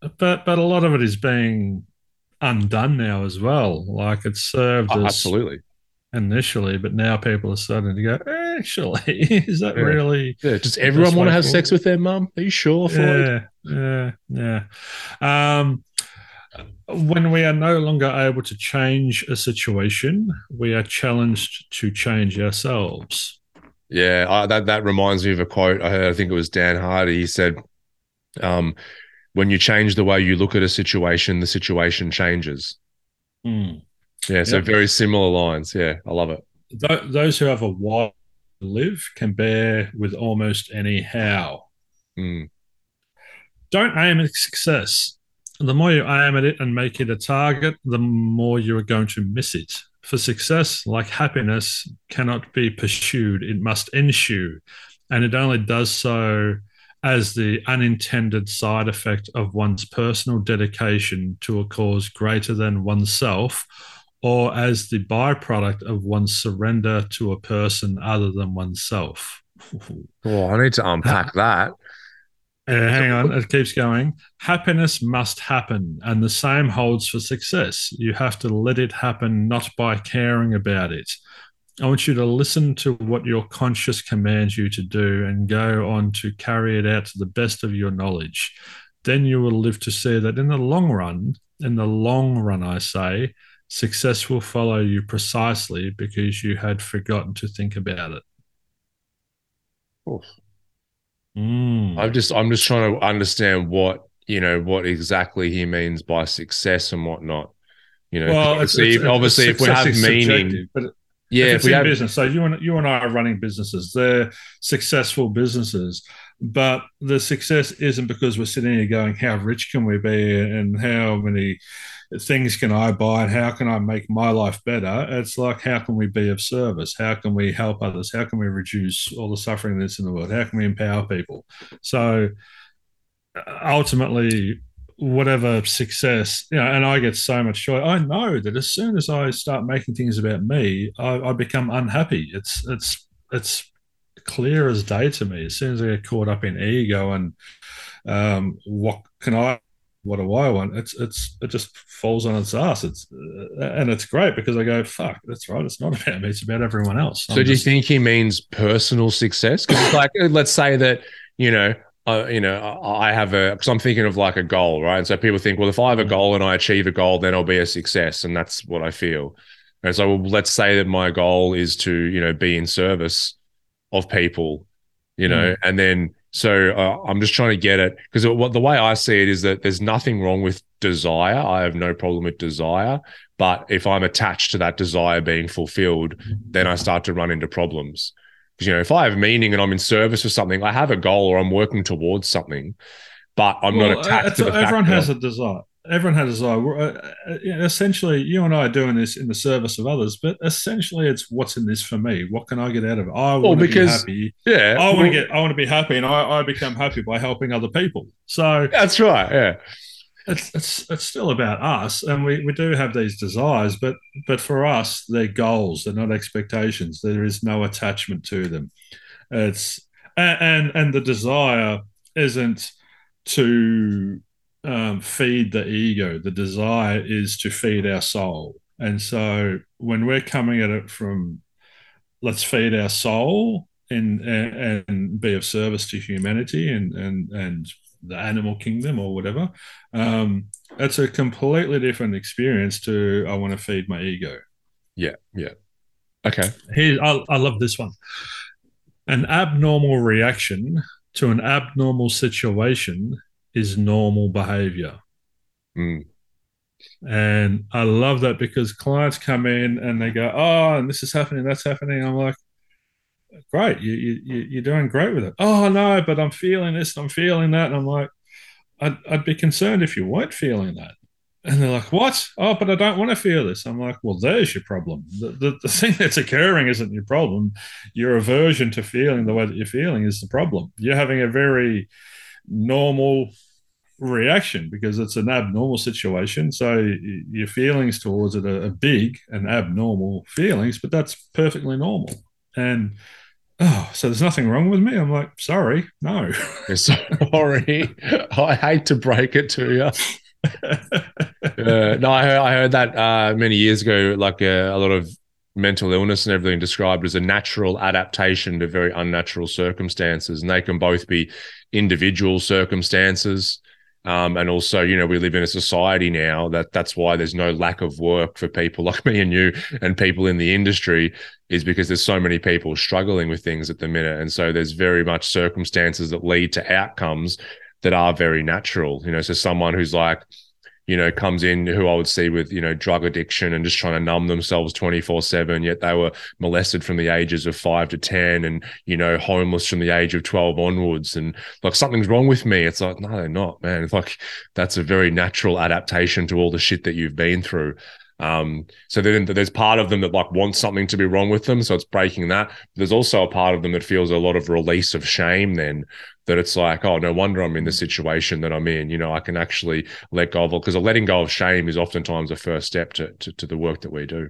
Yeah, but but a lot of it is being undone now as well. Like it served oh, absolutely initially, but now people are starting to go. Actually, is that yeah. really? Yeah. Does everyone want to have sex with their mum? Are you sure? Floyd? Yeah, yeah, yeah. Um, when we are no longer able to change a situation, we are challenged to change ourselves. Yeah, I, that that reminds me of a quote I heard. I think it was Dan Hardy. He said, um, "When you change the way you look at a situation, the situation changes." Mm. Yeah, so yep. very similar lines. Yeah, I love it. Th- those who have a while to live can bear with almost any how. Mm. Don't aim at success. The more you aim at it and make it a target, the more you are going to miss it. For success, like happiness, cannot be pursued, it must ensue. And it only does so as the unintended side effect of one's personal dedication to a cause greater than oneself, or as the byproduct of one's surrender to a person other than oneself. Oh, I need to unpack that. Uh, hang on, it keeps going. Happiness must happen, and the same holds for success. You have to let it happen, not by caring about it. I want you to listen to what your conscious commands you to do and go on to carry it out to the best of your knowledge. Then you will live to see that in the long run, in the long run, I say, success will follow you precisely because you had forgotten to think about it. Oof. Mm. I'm just I'm just trying to understand what you know what exactly he means by success and whatnot. You know, well, obviously, it's, it's, obviously, if we have meaning, but yeah, if if we in have, business. So you and you and I are running businesses. They're successful businesses, but the success isn't because we're sitting here going, "How rich can we be?" and how many things can I buy and how can I make my life better? It's like, how can we be of service? How can we help others? How can we reduce all the suffering that's in the world? How can we empower people? So ultimately, whatever success, you know, and I get so much joy. I know that as soon as I start making things about me, I, I become unhappy. It's it's it's clear as day to me. As soon as I get caught up in ego and um, what can I what do I want? It's it's it just falls on its ass. It's uh, and it's great because I go fuck. That's right. It's not about me. It's about everyone else. So I'm do just, you think he means personal success? Because like let's say that you know. Uh, you know, I have a because I'm thinking of like a goal, right? And so people think, well, if I have a goal and I achieve a goal, then I'll be a success, and that's what I feel. And so, well, let's say that my goal is to, you know, be in service of people, you know, mm. and then so uh, I'm just trying to get it because what the way I see it is that there's nothing wrong with desire. I have no problem with desire, but if I'm attached to that desire being fulfilled, then I start to run into problems. Because you know, if I have meaning and I'm in service of something, I have a goal or I'm working towards something, but I'm well, not attached to the everyone has a desire everyone had a desire. Uh, uh essentially, you and I are doing this in the service of others, but essentially, it's what's in this for me. What can I get out of it? I want well, to be happy. Yeah, I want to get. I want to be happy, and I, I become happy by helping other people. So that's right. Yeah. It's, it's it's still about us, and we, we do have these desires, but but for us, they're goals. They're not expectations. There is no attachment to them. It's and and, and the desire isn't to um, feed the ego. The desire is to feed our soul. And so when we're coming at it from let's feed our soul and, and, and be of service to humanity and, and, and the animal kingdom or whatever, um, it's a completely different experience to I want to feed my ego. Yeah, yeah. Okay. Here, I, I love this one. An abnormal reaction to an abnormal situation is normal behavior. Mm. And I love that because clients come in and they go, "Oh, and this is happening, that's happening." I'm like, "Great, you you you're doing great with it." Oh no, but I'm feeling this, I'm feeling that, and I'm like, "I'd I'd be concerned if you weren't feeling that." And they're like, "What? Oh, but I don't want to feel this." I'm like, "Well, there's your problem. The, the, the thing that's occurring isn't your problem. Your aversion to feeling the way that you're feeling is the problem. You're having a very normal reaction because it's an abnormal situation. So your feelings towards it are, big and abnormal feelings, but that's perfectly normal. And oh, so there's nothing wrong with me. I'm like, sorry, no. sorry. I hate to break it to you. uh, no, I heard, I heard that uh, many years ago, like uh, a lot of mental illness and everything described as a natural adaptation to very unnatural circumstances. And they can both be individual circumstances. Um, and also, you know, we live in a society now that that's why there's no lack of work for people like me and you and people in the industry is because there's so many people struggling with things at the minute. And so there's very much circumstances that lead to outcomes that are very natural. You know, so someone who's like, you know, comes in who I would see with, you know, drug addiction and just trying to numb themselves 24 7, yet they were molested from the ages of five to 10 and, you know, homeless from the age of 12 onwards. And like something's wrong with me. It's like, no, they're not, man. It's like that's a very natural adaptation to all the shit that you've been through. Um, so then there's part of them that like wants something to be wrong with them. So it's breaking that. There's also a part of them that feels a lot of release of shame then that it's like, oh, no wonder I'm in the situation that I'm in. You know, I can actually let go of because a letting go of shame is oftentimes a first step to, to, to the work that we do.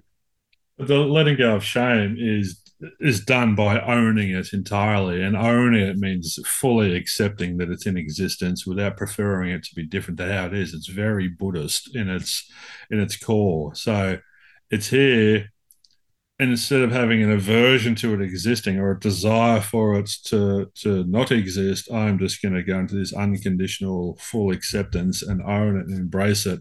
The letting go of shame is is done by owning it entirely, and owning it means fully accepting that it's in existence without preferring it to be different to how it is. It's very Buddhist in its in its core. So it's here and instead of having an aversion to it existing or a desire for it to to not exist, I'm just going to go into this unconditional full acceptance and own it and embrace it.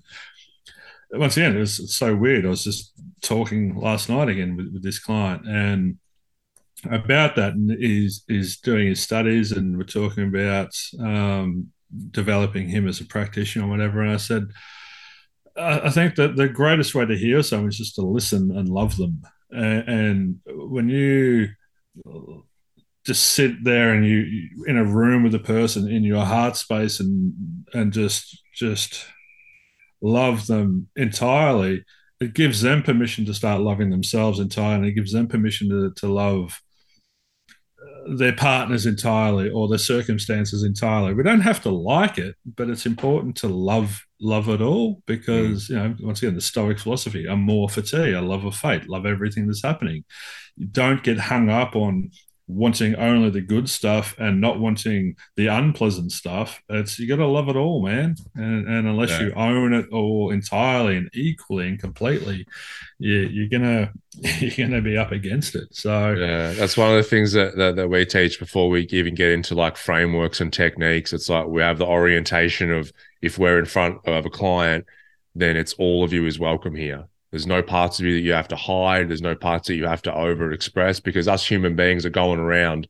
Once again, it was so weird. I was just talking last night again with, with this client, and about that and is doing his studies and we're talking about um, developing him as a practitioner or whatever and i said i think that the greatest way to hear someone is just to listen and love them and, when you just sit there and you, in a room with a person in your heart space and and just just love them entirely it gives them permission to start loving themselves entirely it gives them permission to, to love uh, their partners entirely or their circumstances entirely. We don't have to like it, but it's important to love love it all because mm. you know once again the Stoic philosophy: amor fati, a love of fate, love everything that's happening. You don't get hung up on wanting only the good stuff and not wanting the unpleasant stuff. It's you got to love it all, man. And, and unless yeah. you own it all entirely and equally and completely, you, you're gonna you're gonna be up against it. So yeah, that's one of the things that, that that we teach before we even get into like frameworks and techniques. It's like we have the orientation of if we're in front of a client, then it's all of you is welcome here there's no parts of you that you have to hide. There's no parts that you have to overexpress because us human beings are going around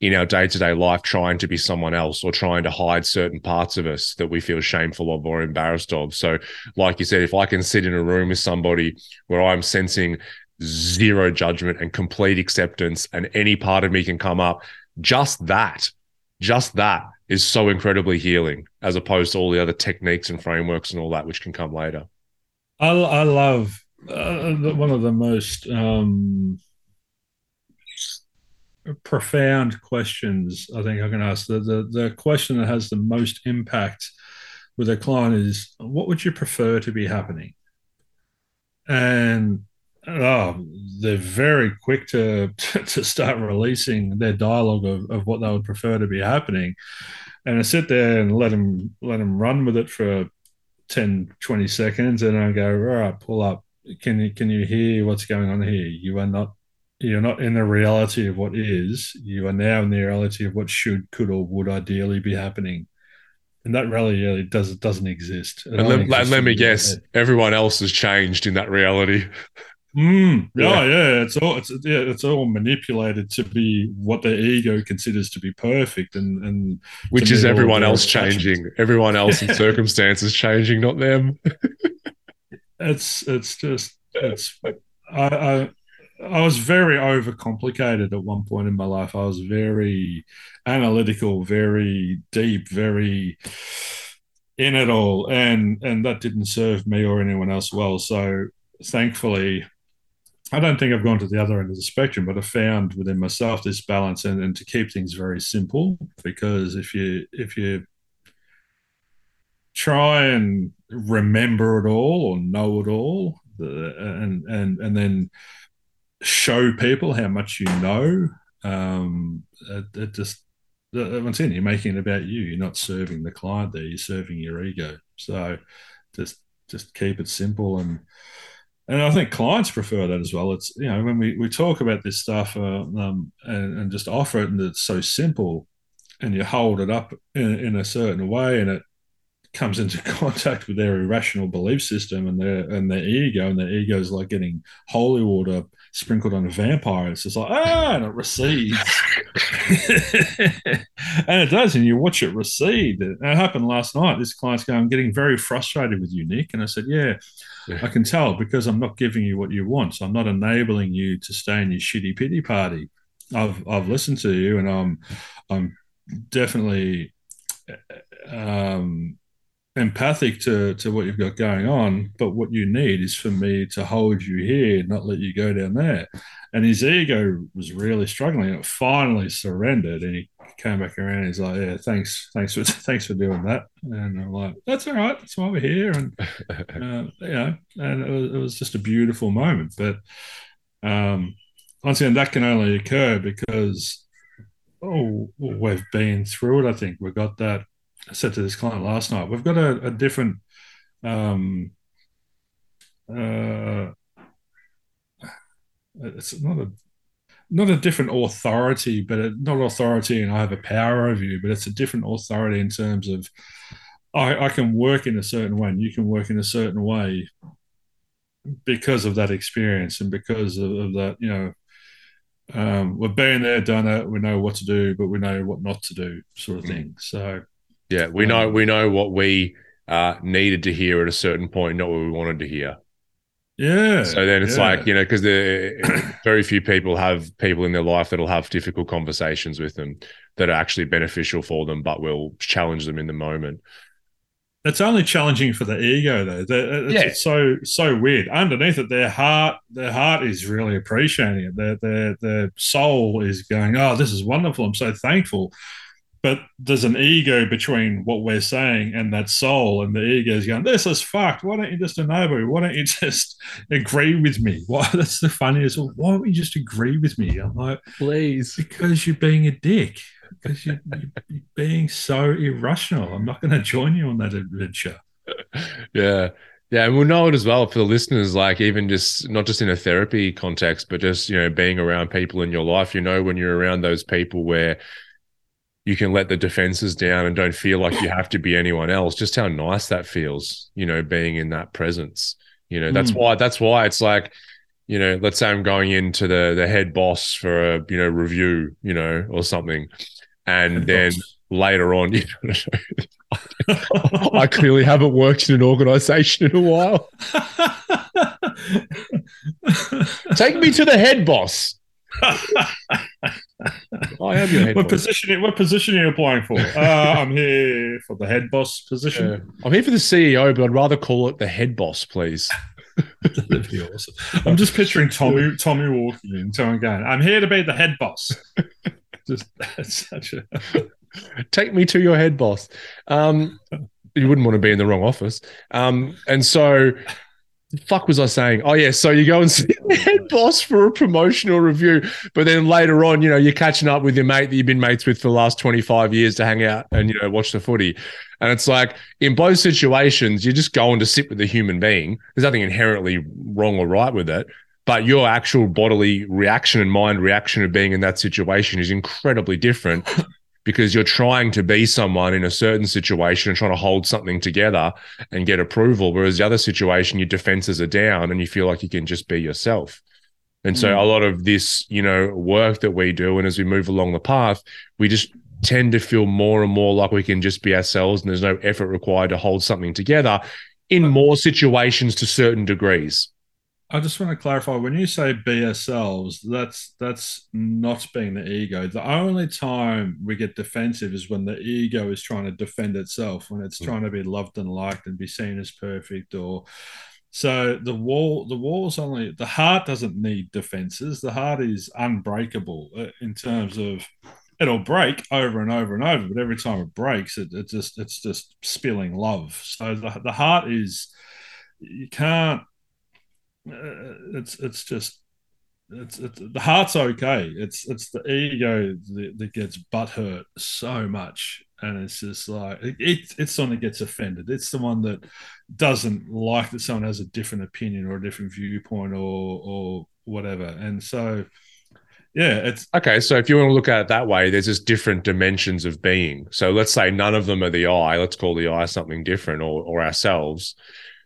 in our day to day life trying to be someone else or trying to hide certain parts of us that we feel shameful of or embarrassed of. So, like you said, if I can sit in a room with somebody where I'm sensing zero judgment and complete acceptance, and any part of me can come up, just that, just that is so incredibly healing as opposed to all the other techniques and frameworks and all that, which can come later. I, I love uh, one of the most um, profound questions I think I can ask. The, the, the question that has the most impact with a client is what would you prefer to be happening? And oh, they're very quick to to start releasing their dialogue of, of what they would prefer to be happening. And I sit there and let them let them run with it for 10, 20 seconds, and I go, all right, pull up. Can you can you hear what's going on here? You are not you're not in the reality of what is. You are now in the reality of what should, could, or would ideally be happening. And that reality does doesn't exist. and let, let, let me guess, everyone else has changed in that reality. Mm, yeah, yeah, it's all it's yeah, it's all manipulated to be what the ego considers to be perfect, and and which is everyone else changing, everyone else in circumstances changing, not them. it's it's just it's I, I I was very overcomplicated at one point in my life. I was very analytical, very deep, very in it all, and and that didn't serve me or anyone else well. So thankfully I don't think I've gone to the other end of the spectrum, but I found within myself this balance and, and to keep things very simple. Because if you if you try and remember it all or know it all, and and and then show people how much you know, um, it, it just once again you're making it about you. You're not serving the client there. You're serving your ego. So just just keep it simple and and I think clients prefer that as well. It's you know when we, we talk about this stuff uh, um, and, and just offer it, and it's so simple, and you hold it up in, in a certain way, and it comes into contact with their irrational belief system and their and their ego, and their ego is like getting holy water sprinkled on a vampire. It's just like ah, and it recedes, and it does, and you watch it recede. It, it happened last night. This client's going, "I'm getting very frustrated with you, Nick," and I said, "Yeah." Yeah. I can tell because I'm not giving you what you want. So I'm not enabling you to stay in your shitty pity party. I've I've listened to you, and I'm I'm definitely um, empathic to to what you've got going on. But what you need is for me to hold you here, not let you go down there. And his ego was really struggling. and It finally surrendered, and he came back around. And he's like, "Yeah, thanks, thanks for thanks for doing that." And I'm like, "That's all right. That's why we're here." And uh, you know, and it was, it was just a beautiful moment. But um, once again, that can only occur because oh, we've been through it. I think we've got that. I said to this client last night, we've got a, a different. Um, uh, it's not a not a different authority, but a, not authority and I have a power over you, but it's a different authority in terms of I, I can work in a certain way and you can work in a certain way because of that experience and because of, of that, you know, um, we've been there, done it. We know what to do, but we know what not to do, sort of mm. thing. So, yeah, we um, know we know what we uh, needed to hear at a certain point, not what we wanted to hear. Yeah. So then it's yeah. like you know because very few people have people in their life that'll have difficult conversations with them that are actually beneficial for them, but will challenge them in the moment. It's only challenging for the ego, though. It's, yeah. it's so so weird. Underneath it, their heart, their heart is really appreciating it. Their their their soul is going, "Oh, this is wonderful. I'm so thankful." But there's an ego between what we're saying and that soul, and the ego is going, "This is fucked. Why don't you just enable? me? Why don't you just agree with me? Why? That's the funniest. Why don't you just agree with me?" I'm like, "Please," because you're being a dick because you're, you're, being so irrational. I'm not going to join you on that adventure. Yeah. Yeah, and we'll know it as well for the listeners, like even just not just in a therapy context, but just, you know, being around people in your life, you know, when you're around those people where you can let the defenses down and don't feel like you have to be anyone else, just how nice that feels, you know, being in that presence. You know, that's mm. why that's why it's like, you know, let's say I'm going into the the head boss for a, you know, review, you know, or something and then later on, you know, I clearly haven't worked in an organization in a while. Take me to the head boss. I am your head what boss. Position, what position are you applying for? Uh, I'm here for the head boss position. Yeah. I'm here for the CEO, but I'd rather call it the head boss, please. That'd be awesome. I'm just picturing Tommy Tommy walking in, going, I'm here to be the head boss just such a take me to your head boss. Um, you wouldn't want to be in the wrong office. Um, and so fuck was I saying? Oh yeah, so you go and see the head boss for a promotional review, but then later on, you know, you're catching up with your mate that you've been mates with for the last 25 years to hang out and you know watch the footy. And it's like in both situations, you're just going to sit with a human being. There's nothing inherently wrong or right with it but your actual bodily reaction and mind reaction of being in that situation is incredibly different because you're trying to be someone in a certain situation and trying to hold something together and get approval. Whereas the other situation, your defenses are down and you feel like you can just be yourself. And so mm. a lot of this, you know, work that we do, and as we move along the path, we just tend to feel more and more like we can just be ourselves and there's no effort required to hold something together in more situations to certain degrees. I just want to clarify when you say be ourselves, that's that's not being the ego. The only time we get defensive is when the ego is trying to defend itself, when it's mm. trying to be loved and liked and be seen as perfect or so the wall the wall's only the heart doesn't need defenses. The heart is unbreakable uh, in terms of it'll break over and over and over, but every time it breaks, it, it just it's just spilling love. So the, the heart is you can't it's it's just it's, it's the heart's okay. It's it's the ego that, that gets butt hurt so much, and it's just like it, it, it's the one that gets offended. It's the one that doesn't like that someone has a different opinion or a different viewpoint or or whatever. And so, yeah, it's okay. So if you want to look at it that way, there's just different dimensions of being. So let's say none of them are the I. Let's call the I something different or or ourselves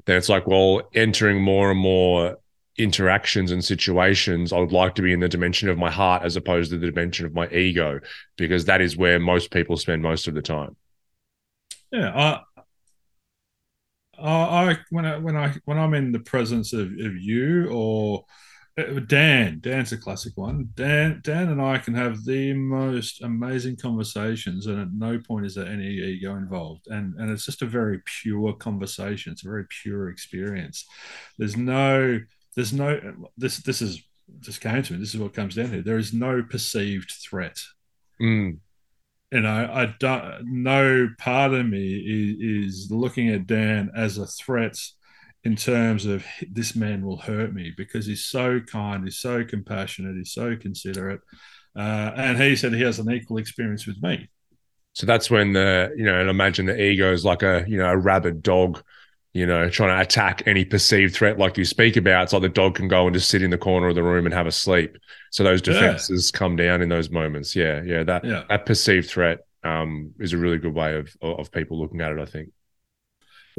then it's like, well, entering more and more interactions and situations, I would like to be in the dimension of my heart as opposed to the dimension of my ego, because that is where most people spend most of the time. Yeah, I, I when I when I when I'm in the presence of, of you or Dan, Dan's a classic one. Dan, Dan and I can have the most amazing conversations, and at no point is there any ego involved. And and it's just a very pure conversation. It's a very pure experience. There's no, there's no. This this is just came to me. This is what comes down to. There is no perceived threat. Mm. You know, I don't. No part of me is, is looking at Dan as a threat in terms of this man will hurt me because he's so kind, he's so compassionate, he's so considerate. Uh, and he said he has an equal experience with me. So that's when the, you know, and imagine the ego is like a, you know, a rabid dog, you know, trying to attack any perceived threat like you speak about. It's like the dog can go and just sit in the corner of the room and have a sleep. So those defenses yeah. come down in those moments. Yeah. Yeah. That, yeah. that perceived threat um, is a really good way of, of people looking at it, I think.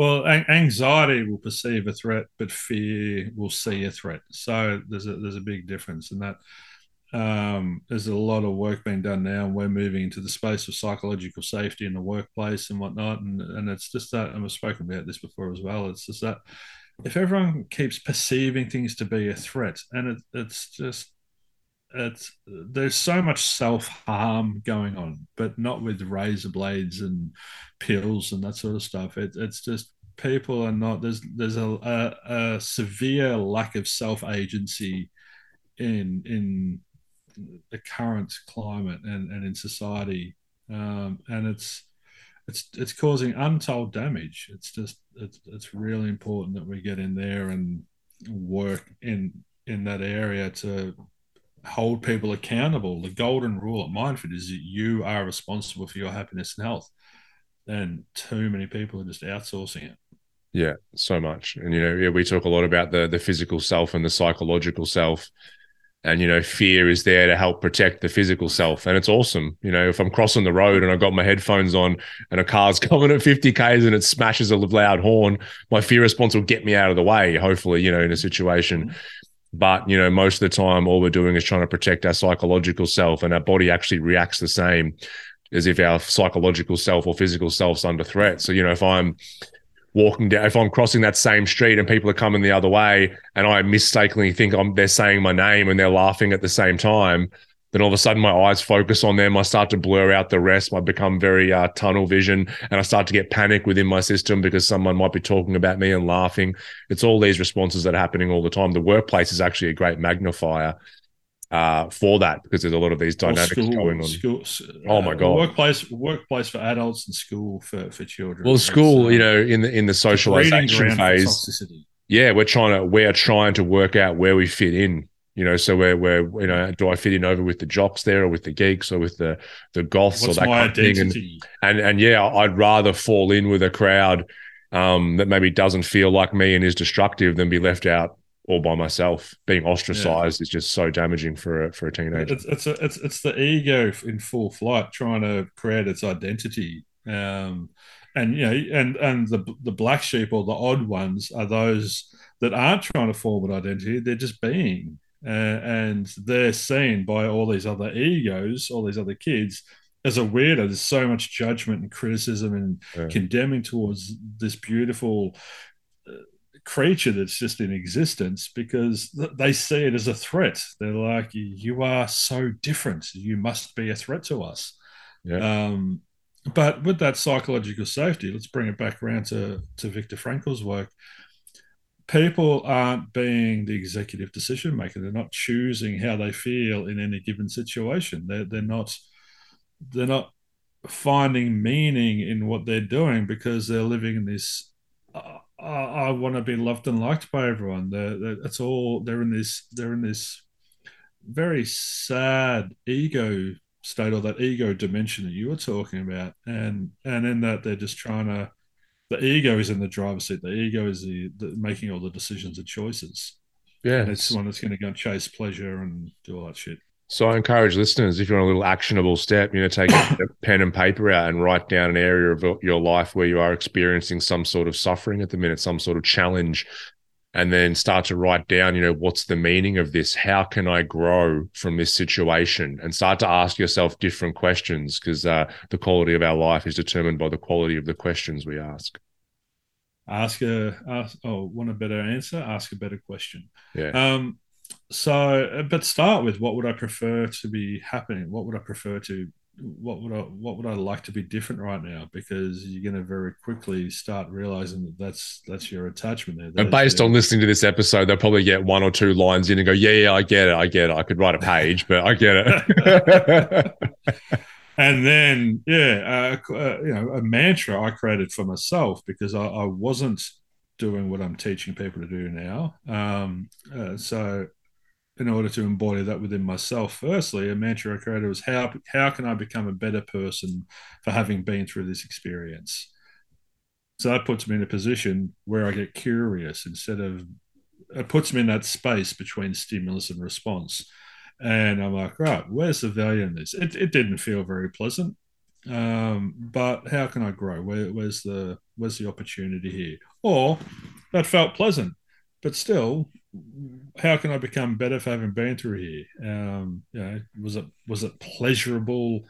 Well, anxiety will perceive a threat, but fear will see a threat. So there's a there's a big difference in that. um, there's a lot of work being done now, and we're moving into the space of psychological safety in the workplace and whatnot. And, and it's just that, and we've spoken about this before as well. It's just that if everyone keeps perceiving things to be a threat, and it, it's just it's there's so much self harm going on, but not with razor blades and pills and that sort of stuff. It, it's just people are not there's there's a, a, a severe lack of self agency in in the current climate and, and in society, um, and it's it's it's causing untold damage. It's just it's it's really important that we get in there and work in in that area to hold people accountable. The golden rule at MyndFit is that you are responsible for your happiness and health, and too many people are just outsourcing it. Yeah, so much, and you know, yeah, we talk a lot about the the physical self and the psychological self. And you know fear is there to help protect the physical self. And it's awesome. You know if i'm crossing the road and i've got my headphones on and a car's coming at 50 k's and it smashes a loud horn my fear response will get me out of the way hopefully you know in a situation mm-hmm. But you know most of the time all we're doing is trying to protect our psychological self and our body actually reacts the same as if our psychological self or physical self's under threat. So you know if i'm walking down, if I'm crossing that same street and people are coming the other way and I mistakenly think I'm, they're saying my name and they're laughing at the same time, then all of a sudden my eyes focus on them. I start to blur out the rest. I become very uh, tunnel vision and I start to get panic within my system because someone might be talking about me and laughing. It's all these responses that are happening all the time. The workplace is actually a great magnifier uh, for that because there's a lot of these dynamics school, going on. School, oh my uh, god! Workplace, workplace for adults, and school for, for children. Well, school, um, you know, in the in the socialization phase, yeah, we're trying to we're trying to work out where we fit in. You know, so where where you know, do I fit in over with the jocks there, or with the geeks, or with the the goths, What's or that kind identity? of thing? And, and and yeah, I'd rather fall in with a crowd um, that maybe doesn't feel like me and is destructive than be left out all by myself. Being ostracized yeah. is just so damaging for a, for a teenager. It's it's, a, it's it's the ego in full flight trying to create its identity. Um, and you know, and and the the black sheep or the odd ones are those that aren't trying to form an identity; they're just being, uh, and they're seen by all these other egos, all these other kids as a weirdo. There's so much judgment and criticism and yeah. condemning towards this beautiful creature that's just in existence because they see it as a threat. They're like, you are so different. You must be a threat to us. Yeah. Um, but with that psychological safety, let's bring it back around to, to Viktor Frankl's work. People aren't being the executive decision maker. They're not choosing how they feel in any given situation. They're, they're not they're not finding meaning in what they're doing because they're living in this uh, I, I want to be loved and liked by everyone. They're, they're, it's all they're in this they're in this very sad ego state or that ego dimension that you were talking about, and and in that they're just trying to. The ego is in the driver's seat. The ego is the, the making all the decisions and choices. Yeah, and it's the one that's going to go chase pleasure and do all that shit. So I encourage listeners, if you're on a little actionable step, you know, take a pen and paper out and write down an area of your life where you are experiencing some sort of suffering at the minute, some sort of challenge, and then start to write down, you know, what's the meaning of this? How can I grow from this situation? And start to ask yourself different questions because uh, the quality of our life is determined by the quality of the questions we ask. Ask a, ask, oh, want a better answer? Ask a better question. Yeah. Um, so but start with what would i prefer to be happening what would i prefer to what would i what would i like to be different right now? Because you're going to very quickly start realizing that that's that's your attachment there. And based your... on listening to this episode they'll probably get one or two lines in and go yeah yeah i get it i get it. I could write a page but i get it. And then yeah uh, uh, you know a mantra i created for myself because I, I wasn't doing what i'm teaching people to do now. Um, uh, so in order to embody that within myself. Firstly, a mantra I created was how how can I become a better person for having been through this experience. So that puts me in a position where I get curious instead of it puts me in that space between stimulus and response. And I'm like, right, where's the value in this? It, it didn't feel very pleasant, um, but how can I grow? Where, where's the where's the opportunity here? Or that felt pleasant, but still, how can I become better for having been through here? Um, you know, was it was it pleasurable?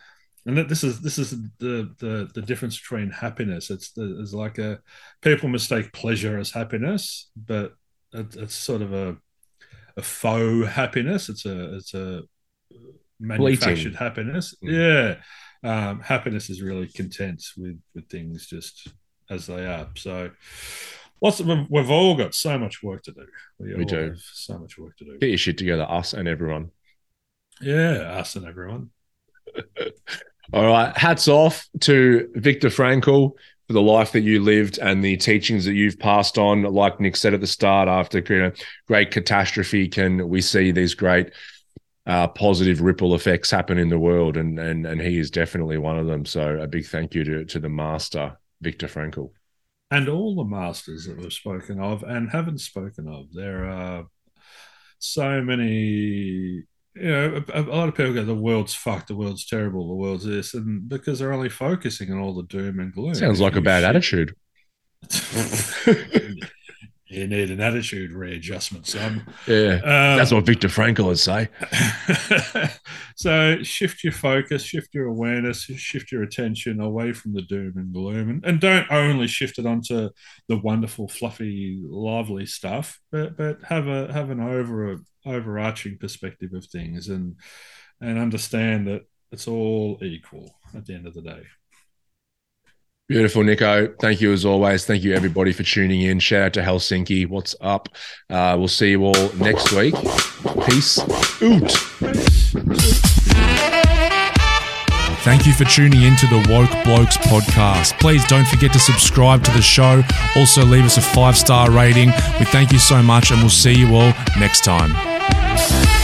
And that this is this is the the the difference between happiness. It's the, it's like a people mistake pleasure as happiness, but it, it's sort of a a faux happiness. It's a it's a manufactured happiness. Mm. Yeah, um, happiness is really content with with things just as they are. So lots of we've all got so much work to do. We, we do so much work to do. Get your shit together, us and everyone. Yeah, us and everyone. all right. Hats off to Viktor Frankl for the life that you lived and the teachings that you've passed on. Like Nick said at the start, after you know, great catastrophe, can we see these great uh, positive ripple effects happen in the world? And and and he is definitely one of them. So a big thank you to to the master, Viktor Frankl and all the masters that we've spoken of and haven't spoken of. There are so many. You know, a, a lot of people go, "The world's fucked. The world's terrible. The world's this," and because they're only focusing on all the doom and gloom. Sounds like a bad attitude. you need an attitude readjustment, son. Yeah, um, that's what Viktor Frankl would say. so shift your focus, shift your awareness, shift your attention away from the doom and gloom, and, and don't only shift it onto the wonderful, fluffy, lively stuff, but but have a have an over overarching perspective of things, and and understand that it's all equal at the end of the day. Beautiful, Nico. Thank you as always. Thank you, everybody, for tuning in. Shout out to Helsinki. What's up? Uh, we'll see you all next week. Peace out. Thank you for tuning in to the Woke Blokes podcast. Please don't forget to subscribe to the show. Also, leave us a five star rating. We thank you so much, and we'll see you all next time.